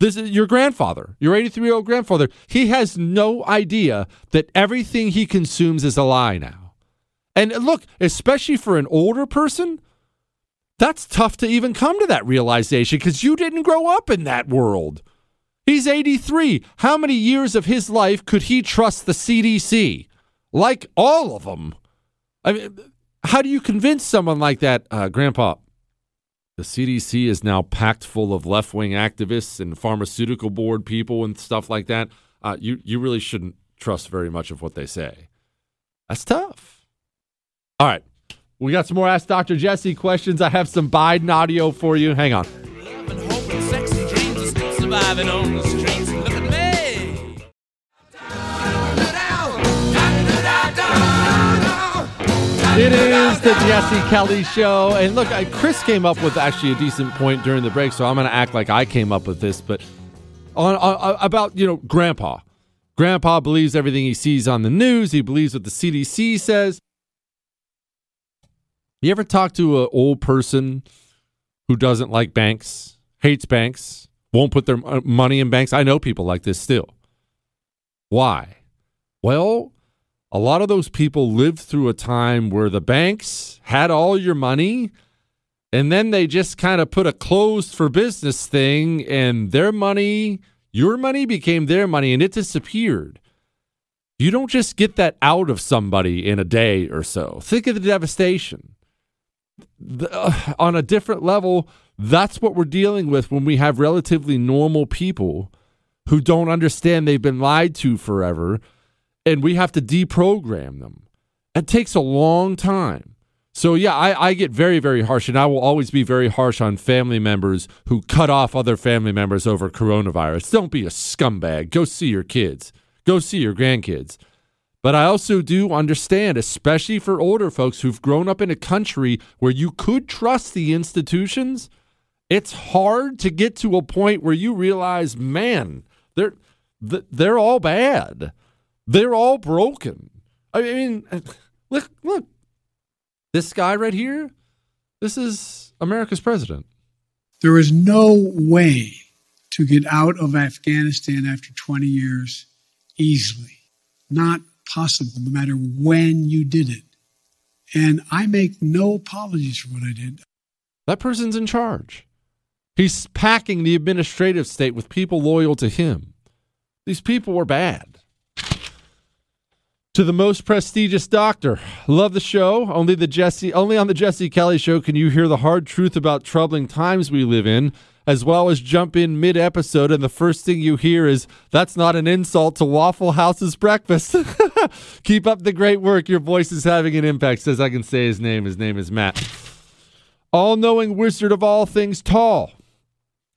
This is your grandfather, your 83 year old grandfather. He has no idea that everything he consumes is a lie now. And look, especially for an older person, that's tough to even come to that realization because you didn't grow up in that world. He's 83. How many years of his life could he trust the CDC? Like all of them. I mean, how do you convince someone like that, uh, Grandpa? The CDC is now packed full of left wing activists and pharmaceutical board people and stuff like that. Uh, you, you really shouldn't trust very much of what they say. That's tough. All right. We got some more Ask Dr. Jesse questions. I have some Biden audio for you. Hang on. It is the Jesse Kelly Show. And look, Chris came up with actually a decent point during the break, so I'm going to act like I came up with this. But on, on uh, about, you know, Grandpa. Grandpa believes everything he sees on the news, he believes what the CDC says. You ever talk to an old person who doesn't like banks, hates banks, won't put their uh, money in banks? I know people like this still. Why? Well, a lot of those people lived through a time where the banks had all your money and then they just kind of put a closed for business thing and their money, your money became their money and it disappeared. You don't just get that out of somebody in a day or so. Think of the devastation. The- uh, on a different level, that's what we're dealing with when we have relatively normal people who don't understand they've been lied to forever and we have to deprogram them. It takes a long time. So, yeah, I, I get very, very harsh, and I will always be very harsh on family members who cut off other family members over coronavirus. Don't be a scumbag. Go see your kids, go see your grandkids. But I also do understand, especially for older folks who've grown up in a country where you could trust the institutions, it's hard to get to a point where you realize, man, they're they're all bad. They're all broken. I mean, look, look. This guy right here, this is America's president. There is no way to get out of Afghanistan after 20 years easily. Not possible, no matter when you did it. And I make no apologies for what I did. That person's in charge. He's packing the administrative state with people loyal to him. These people were bad. To the most prestigious doctor. Love the show. Only the Jesse only on the Jesse Kelly show can you hear the hard truth about troubling times we live in, as well as jump in mid-episode and the first thing you hear is that's not an insult to Waffle House's breakfast. Keep up the great work. Your voice is having an impact. Says I can say his name. His name is Matt. All-knowing wizard of all things tall.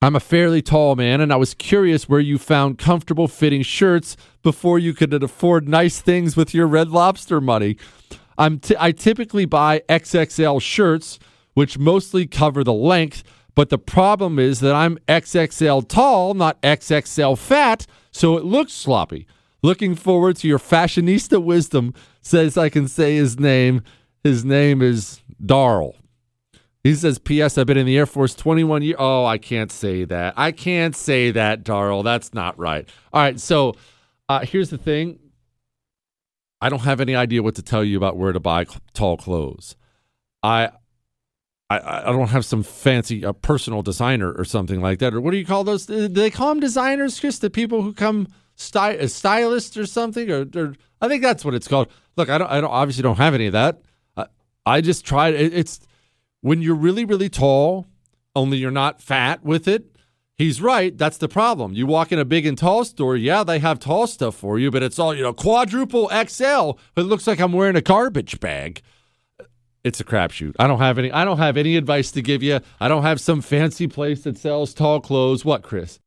I'm a fairly tall man, and I was curious where you found comfortable fitting shirts before you could afford nice things with your Red Lobster money. I'm t- I typically buy XXL shirts, which mostly cover the length, but the problem is that I'm XXL tall, not XXL fat, so it looks sloppy. Looking forward to your fashionista wisdom, says I can say his name. His name is Darl. He says, P.S. I've been in the Air Force 21 years. Oh, I can't say that. I can't say that, Darrell. That's not right. All right. So uh, here's the thing I don't have any idea what to tell you about where to buy tall clothes. I. I, I don't have some fancy uh, personal designer or something like that. Or what do you call those? Do they call them designers, Chris? The people who come sty- as stylists or something? Or, or I think that's what it's called. Look, I don't. I don't obviously don't have any of that. I, I just tried. It, it's when you're really, really tall, only you're not fat with it. He's right. That's the problem. You walk in a big and tall store, yeah, they have tall stuff for you, but it's all, you know, quadruple XL. It looks like I'm wearing a garbage bag. It's a crapshoot. I don't have any I don't have any advice to give you. I don't have some fancy place that sells tall clothes. What, Chris?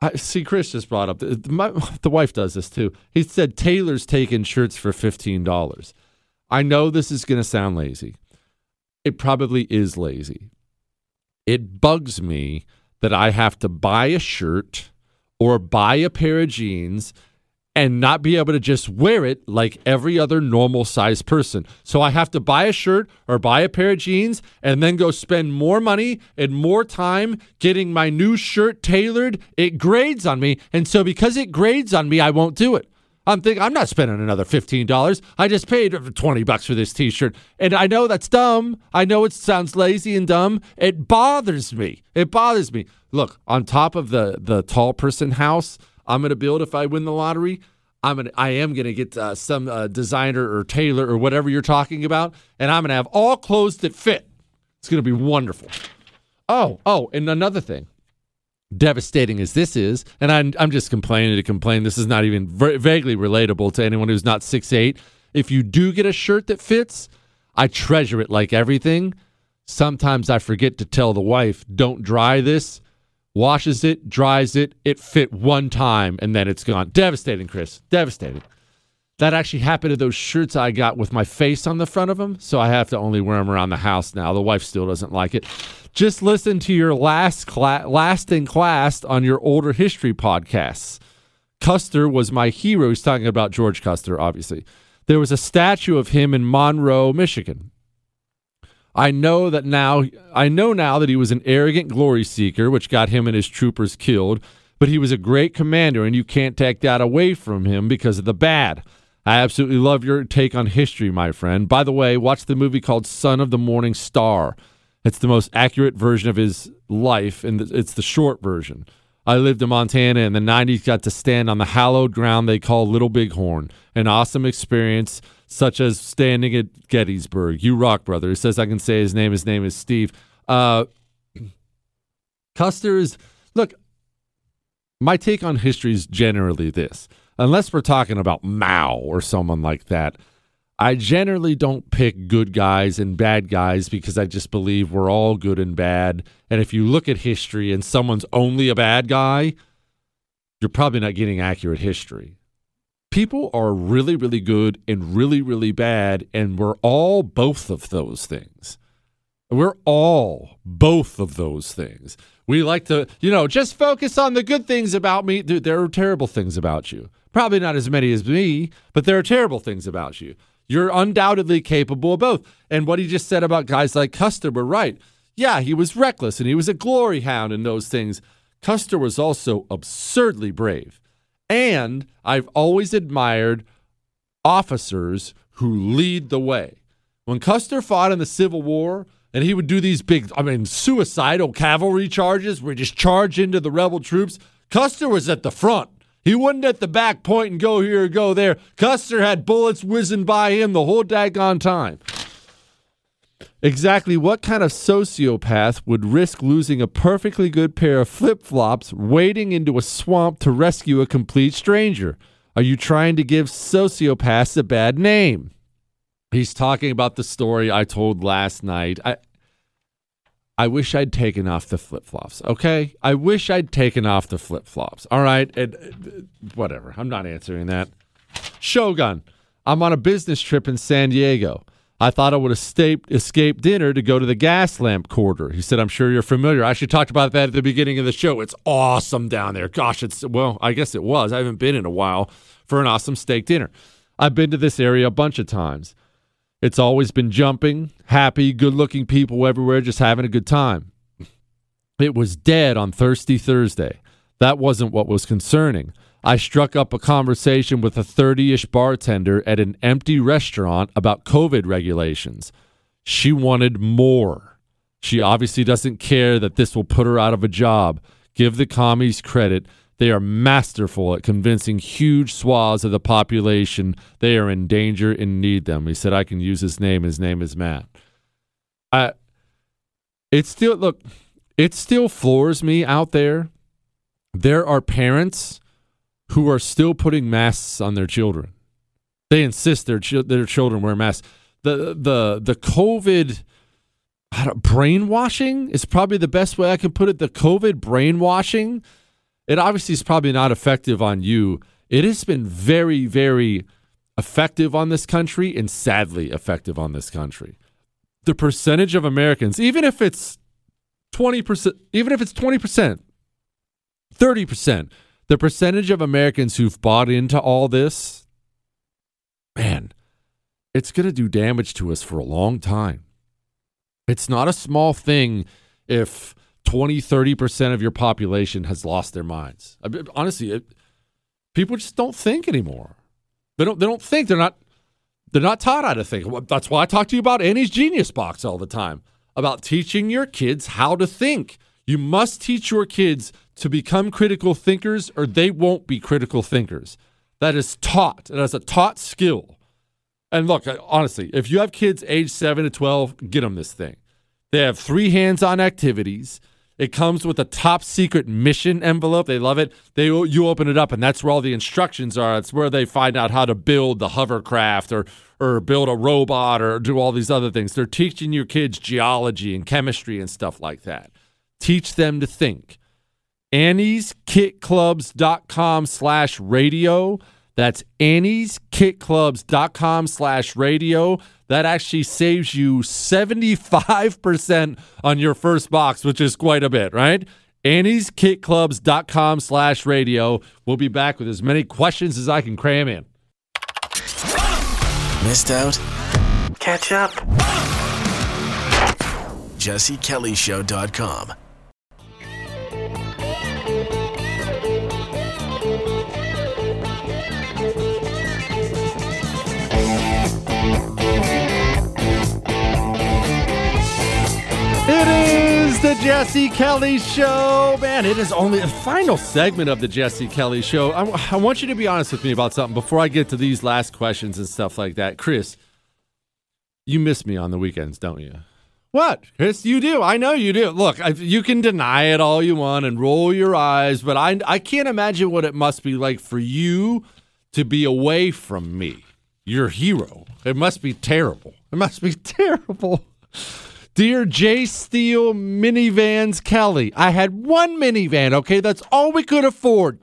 I see Chris just brought up my, the wife does this too. He said Taylor's taking shirts for $15. I know this is going to sound lazy. It probably is lazy. It bugs me that I have to buy a shirt or buy a pair of jeans and not be able to just wear it like every other normal sized person. So I have to buy a shirt or buy a pair of jeans and then go spend more money and more time getting my new shirt tailored. It grades on me. And so because it grades on me, I won't do it. I'm thinking I'm not spending another $15. I just paid 20 bucks for this t-shirt. And I know that's dumb. I know it sounds lazy and dumb. It bothers me. It bothers me. Look, on top of the the tall person house I'm going to build if I win the lottery, I'm to I am to get uh, some uh, designer or tailor or whatever you're talking about and I'm to have all clothes that fit. It's to be wonderful. Oh, oh, and another thing devastating as this is, and I'm, I'm just complaining to complain. This is not even v- vaguely relatable to anyone who's not six eight. If you do get a shirt that fits, I treasure it like everything. Sometimes I forget to tell the wife, don't dry this. Washes it, dries it, it fit one time, and then it's gone. Devastating, Chris. Devastating. That actually happened to those shirts I got with my face on the front of them, so I have to only wear them around the house now. The wife still doesn't like it. Just listen to your last class, last in class on your older history podcasts. Custer was my hero. He's talking about George Custer, obviously. There was a statue of him in Monroe, Michigan. I know that now I know now that he was an arrogant glory seeker, which got him and his troopers killed, but he was a great commander and you can't take that away from him because of the bad. I absolutely love your take on history, my friend. By the way, watch the movie called Son of the Morning Star. It's the most accurate version of his life, and it's the short version. I lived in Montana in the 90s, got to stand on the hallowed ground they call Little Bighorn. An awesome experience, such as standing at Gettysburg. You rock, brother. He says I can say his name. His name is Steve. Uh, Custer is, look, my take on history is generally this. Unless we're talking about Mao or someone like that, I generally don't pick good guys and bad guys because I just believe we're all good and bad. And if you look at history and someone's only a bad guy, you're probably not getting accurate history. People are really, really good and really, really bad, and we're all both of those things. We're all both of those things. We like to, you know, just focus on the good things about me. Dude, there are terrible things about you. Probably not as many as me, but there are terrible things about you. You're undoubtedly capable of both. And what he just said about guys like Custer were right. Yeah, he was reckless and he was a glory hound and those things. Custer was also absurdly brave. And I've always admired officers who lead the way. When Custer fought in the Civil War, and he would do these big, I mean, suicidal cavalry charges where he just charge into the rebel troops. Custer was at the front. He wasn't at the back point and go here or go there. Custer had bullets whizzing by him the whole daggone time. Exactly what kind of sociopath would risk losing a perfectly good pair of flip flops wading into a swamp to rescue a complete stranger? Are you trying to give sociopaths a bad name? He's talking about the story I told last night. I I wish I'd taken off the flip flops. Okay, I wish I'd taken off the flip flops. All right, and, uh, whatever. I'm not answering that. Shogun, I'm on a business trip in San Diego. I thought I would escape, escape dinner to go to the Gaslamp Quarter. He said, I'm sure you're familiar. I actually talked about that at the beginning of the show. It's awesome down there. Gosh, it's, well, I guess it was. I haven't been in a while for an awesome steak dinner. I've been to this area a bunch of times. It's always been jumping, happy, good looking people everywhere just having a good time. It was dead on Thirsty Thursday. That wasn't what was concerning. I struck up a conversation with a 30 ish bartender at an empty restaurant about COVID regulations. She wanted more. She obviously doesn't care that this will put her out of a job. Give the commies credit. They are masterful at convincing huge swaths of the population they are in danger and need them. He said, I can use his name. His name is Matt. I, it still, look, it still floors me out there. There are parents who are still putting masks on their children. They insist their ch- their children wear masks. The the the COVID brainwashing is probably the best way I can put it. The COVID brainwashing, it obviously is probably not effective on you. It has been very very effective on this country and sadly effective on this country. The percentage of Americans, even if it's 20%, even if it's 20%, 30%, the percentage of Americans who've bought into all this, man, it's going to do damage to us for a long time. It's not a small thing if 20, 30% of your population has lost their minds. Honestly, it, people just don't think anymore. They don't they don't think they're not they're not taught how to think. That's why I talk to you about Annie's Genius Box all the time about teaching your kids how to think. You must teach your kids to become critical thinkers or they won't be critical thinkers. That is taught. It is a taught skill. And look, honestly, if you have kids age 7 to 12, get them this thing. They have three hands-on activities. It comes with a top secret mission envelope. They love it. They you open it up and that's where all the instructions are. It's where they find out how to build the hovercraft or or build a robot or do all these other things. They're teaching your kids geology and chemistry and stuff like that. Teach them to think. Annie'sKitClubs.com slash radio. That's Annie'sKitClubs.com slash radio. That actually saves you 75% on your first box, which is quite a bit, right? Annie'sKitClubs.com slash radio. We'll be back with as many questions as I can cram in. Missed out? Catch up. JesseKellyShow.com. is the Jesse Kelly Show. Man, it is only the final segment of the Jesse Kelly Show. I, I want you to be honest with me about something before I get to these last questions and stuff like that. Chris, you miss me on the weekends, don't you? What, Chris? You do. I know you do. Look, I, you can deny it all you want and roll your eyes, but I, I can't imagine what it must be like for you to be away from me, your hero. It must be terrible. It must be terrible. Dear J Steel Minivans Kelly, I had one minivan, okay? That's all we could afford.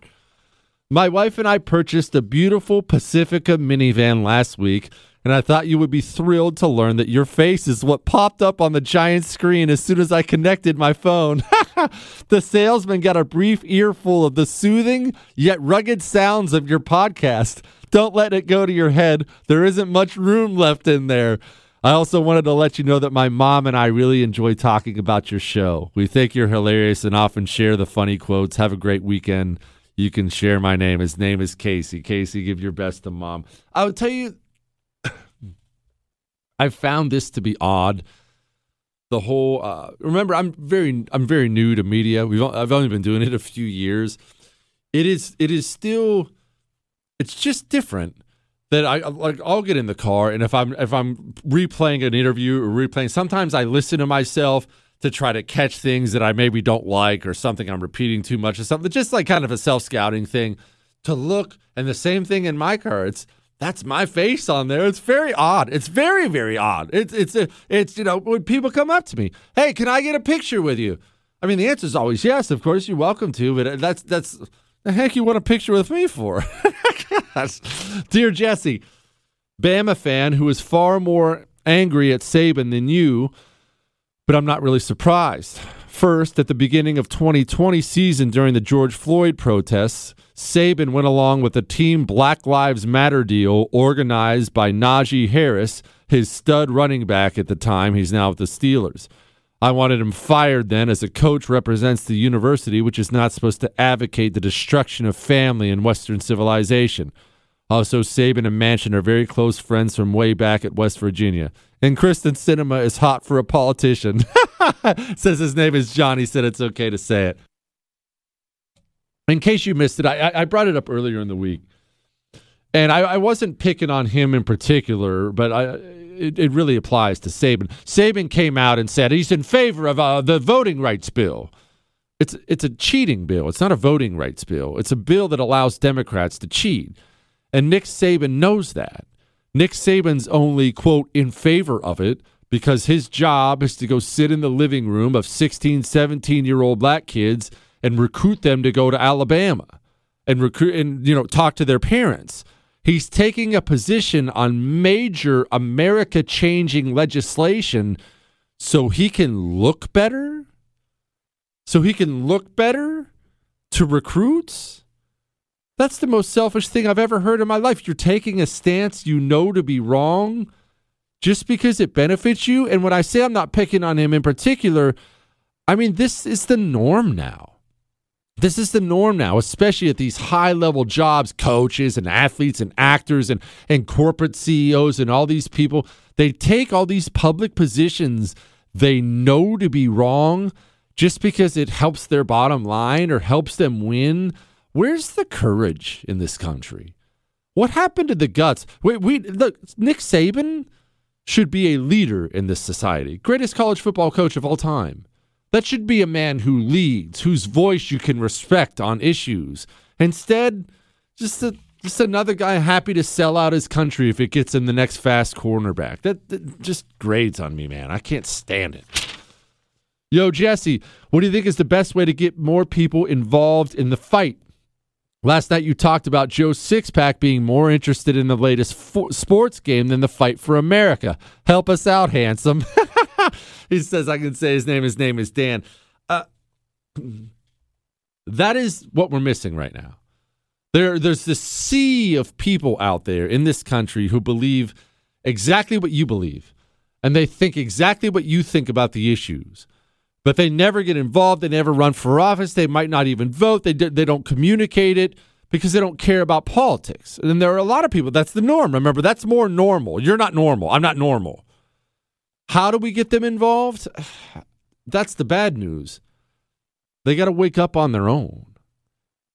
My wife and I purchased a beautiful Pacifica minivan last week, and I thought you would be thrilled to learn that your face is what popped up on the giant screen as soon as I connected my phone. the salesman got a brief earful of the soothing yet rugged sounds of your podcast. Don't let it go to your head. There isn't much room left in there. I also wanted to let you know that my mom and I really enjoy talking about your show. We think you're hilarious and often share the funny quotes. Have a great weekend. You can share my name. His name is Casey. Casey, give your best to mom. I would tell you, I found this to be odd. The whole uh, remember, I'm very I'm very new to media. We've I've only been doing it a few years. It is it is still it's just different that I like I'll get in the car and if I'm if I'm replaying an interview or replaying sometimes I listen to myself to try to catch things that I maybe don't like or something I'm repeating too much or something just like kind of a self-scouting thing to look and the same thing in my car it's that's my face on there. It's very odd. It's very very odd. It's it's uh, it's you know when people come up to me hey can I get a picture with you? I mean the answer is always yes of course you're welcome to but uh, that's that's the heck you want a picture with me for Dear Jesse, Bama fan who is far more angry at Saban than you, but I'm not really surprised. First, at the beginning of 2020 season during the George Floyd protests, Saban went along with a Team Black Lives Matter deal organized by Najee Harris, his stud running back at the time. He's now with the Steelers. I wanted him fired then, as a coach represents the university, which is not supposed to advocate the destruction of family and Western civilization. Also, Saban and Manchin are very close friends from way back at West Virginia. And Kyrsten Sinema is hot for a politician. Says his name is John. He said it's okay to say it. In case you missed it, I, I brought it up earlier in the week. And I, I wasn't picking on him in particular, but I, it, it, really applies to Saban. Saban came out and said he's in favor of uh, the voting rights bill. It's it's a cheating bill. It's not a voting rights bill. It's a bill that allows Democrats to cheat. And Nick Saban knows that. Nick Saban's only, quote, in favor of it because his job is to go sit in the living room of 16, 17 year old black kids and recruit them to go to Alabama and recruit and, you know, talk to their parents. He's taking a position on major America changing legislation so he can look better? So he can look better to recruits? That's the most selfish thing I've ever heard in my life. You're taking a stance you know to be wrong just because it benefits you. And when I say I'm not picking on him in particular, I mean, this is the norm now. This is the norm now, especially at these high level jobs, coaches and athletes and actors and, and corporate CEOs and all these people. They take all these public positions they know to be wrong just because it helps their bottom line or helps them win Where's the courage in this country? What happened to the guts? Wait, we look, Nick Saban should be a leader in this society. Greatest college football coach of all time. That should be a man who leads, whose voice you can respect on issues. Instead, just a, just another guy happy to sell out his country if it gets him the next fast cornerback. That, that just grades on me, man. I can't stand it. Yo, Jesse, what do you think is the best way to get more people involved in the fight? Last night you talked about Joe Sixpack being more interested in the latest fo- sports game than the fight for America. Help us out, handsome. he says I can say his name. His name is Dan. Uh, that is what we're missing right now. There, there's this sea of people out there in this country who believe exactly what you believe, and they think exactly what you think about the issues but they never get involved. They never run for office. They might not even vote. They, they don't communicate it because they don't care about politics. And there are a lot of people, that's the norm. Remember, that's more normal. You're not normal. I'm not normal. How do we get them involved? That's the bad news. They got to wake up on their own.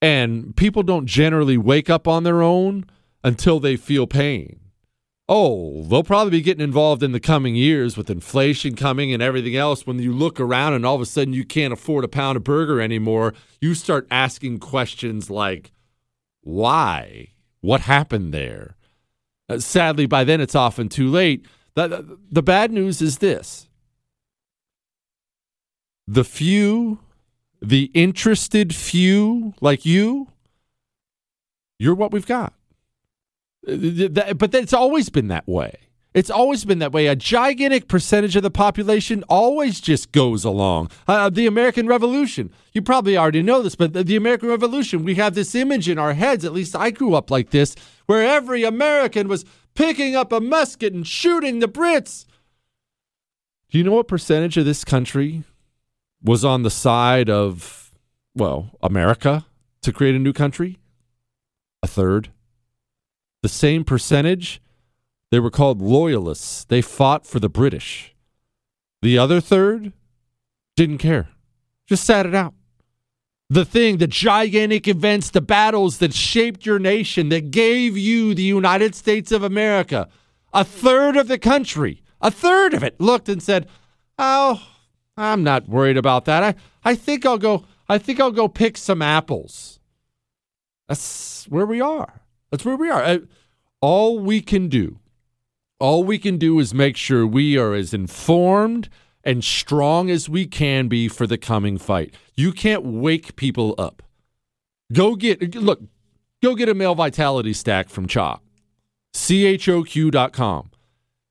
And people don't generally wake up on their own until they feel pain. Oh, they'll probably be getting involved in the coming years with inflation coming and everything else. When you look around and all of a sudden you can't afford a pound of burger anymore, you start asking questions like, why? What happened there? Uh, sadly, by then it's often too late. The, the bad news is this the few, the interested few like you, you're what we've got. But it's always been that way. It's always been that way. A gigantic percentage of the population always just goes along. Uh, the American Revolution, you probably already know this, but the, the American Revolution, we have this image in our heads, at least I grew up like this, where every American was picking up a musket and shooting the Brits. Do you know what percentage of this country was on the side of, well, America to create a new country? A third the same percentage, they were called loyalists. They fought for the British. The other third didn't care, just sat it out. The thing, the gigantic events, the battles that shaped your nation, that gave you the United States of America, a third of the country, a third of it looked and said, Oh, I'm not worried about that. I, I think I'll go, I think I'll go pick some apples. That's where we are. That's where we are. Uh, all we can do, all we can do is make sure we are as informed and strong as we can be for the coming fight. You can't wake people up. Go get, look, go get a male vitality stack from Choq, choq.com.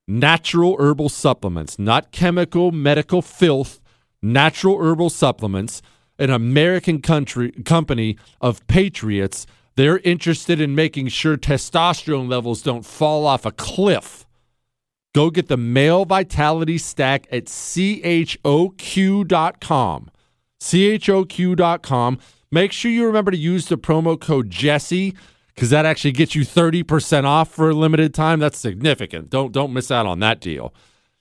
Natural herbal supplements, not chemical medical filth Natural Herbal Supplements, an American country company of patriots. They're interested in making sure testosterone levels don't fall off a cliff. Go get the male vitality stack at choq.com. choq.com. Make sure you remember to use the promo code Jesse because that actually gets you 30% off for a limited time. That's significant. Don't don't miss out on that deal.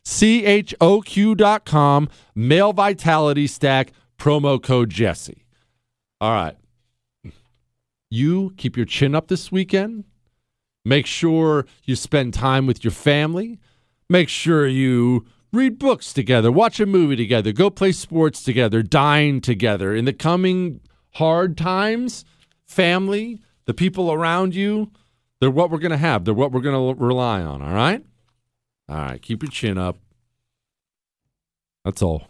choq.com, male vitality stack, promo code Jesse. All right. You keep your chin up this weekend. Make sure you spend time with your family. Make sure you read books together, watch a movie together, go play sports together, dine together. In the coming hard times, family, the people around you, they're what we're going to have. They're what we're going to rely on, all right? All right, keep your chin up. That's all.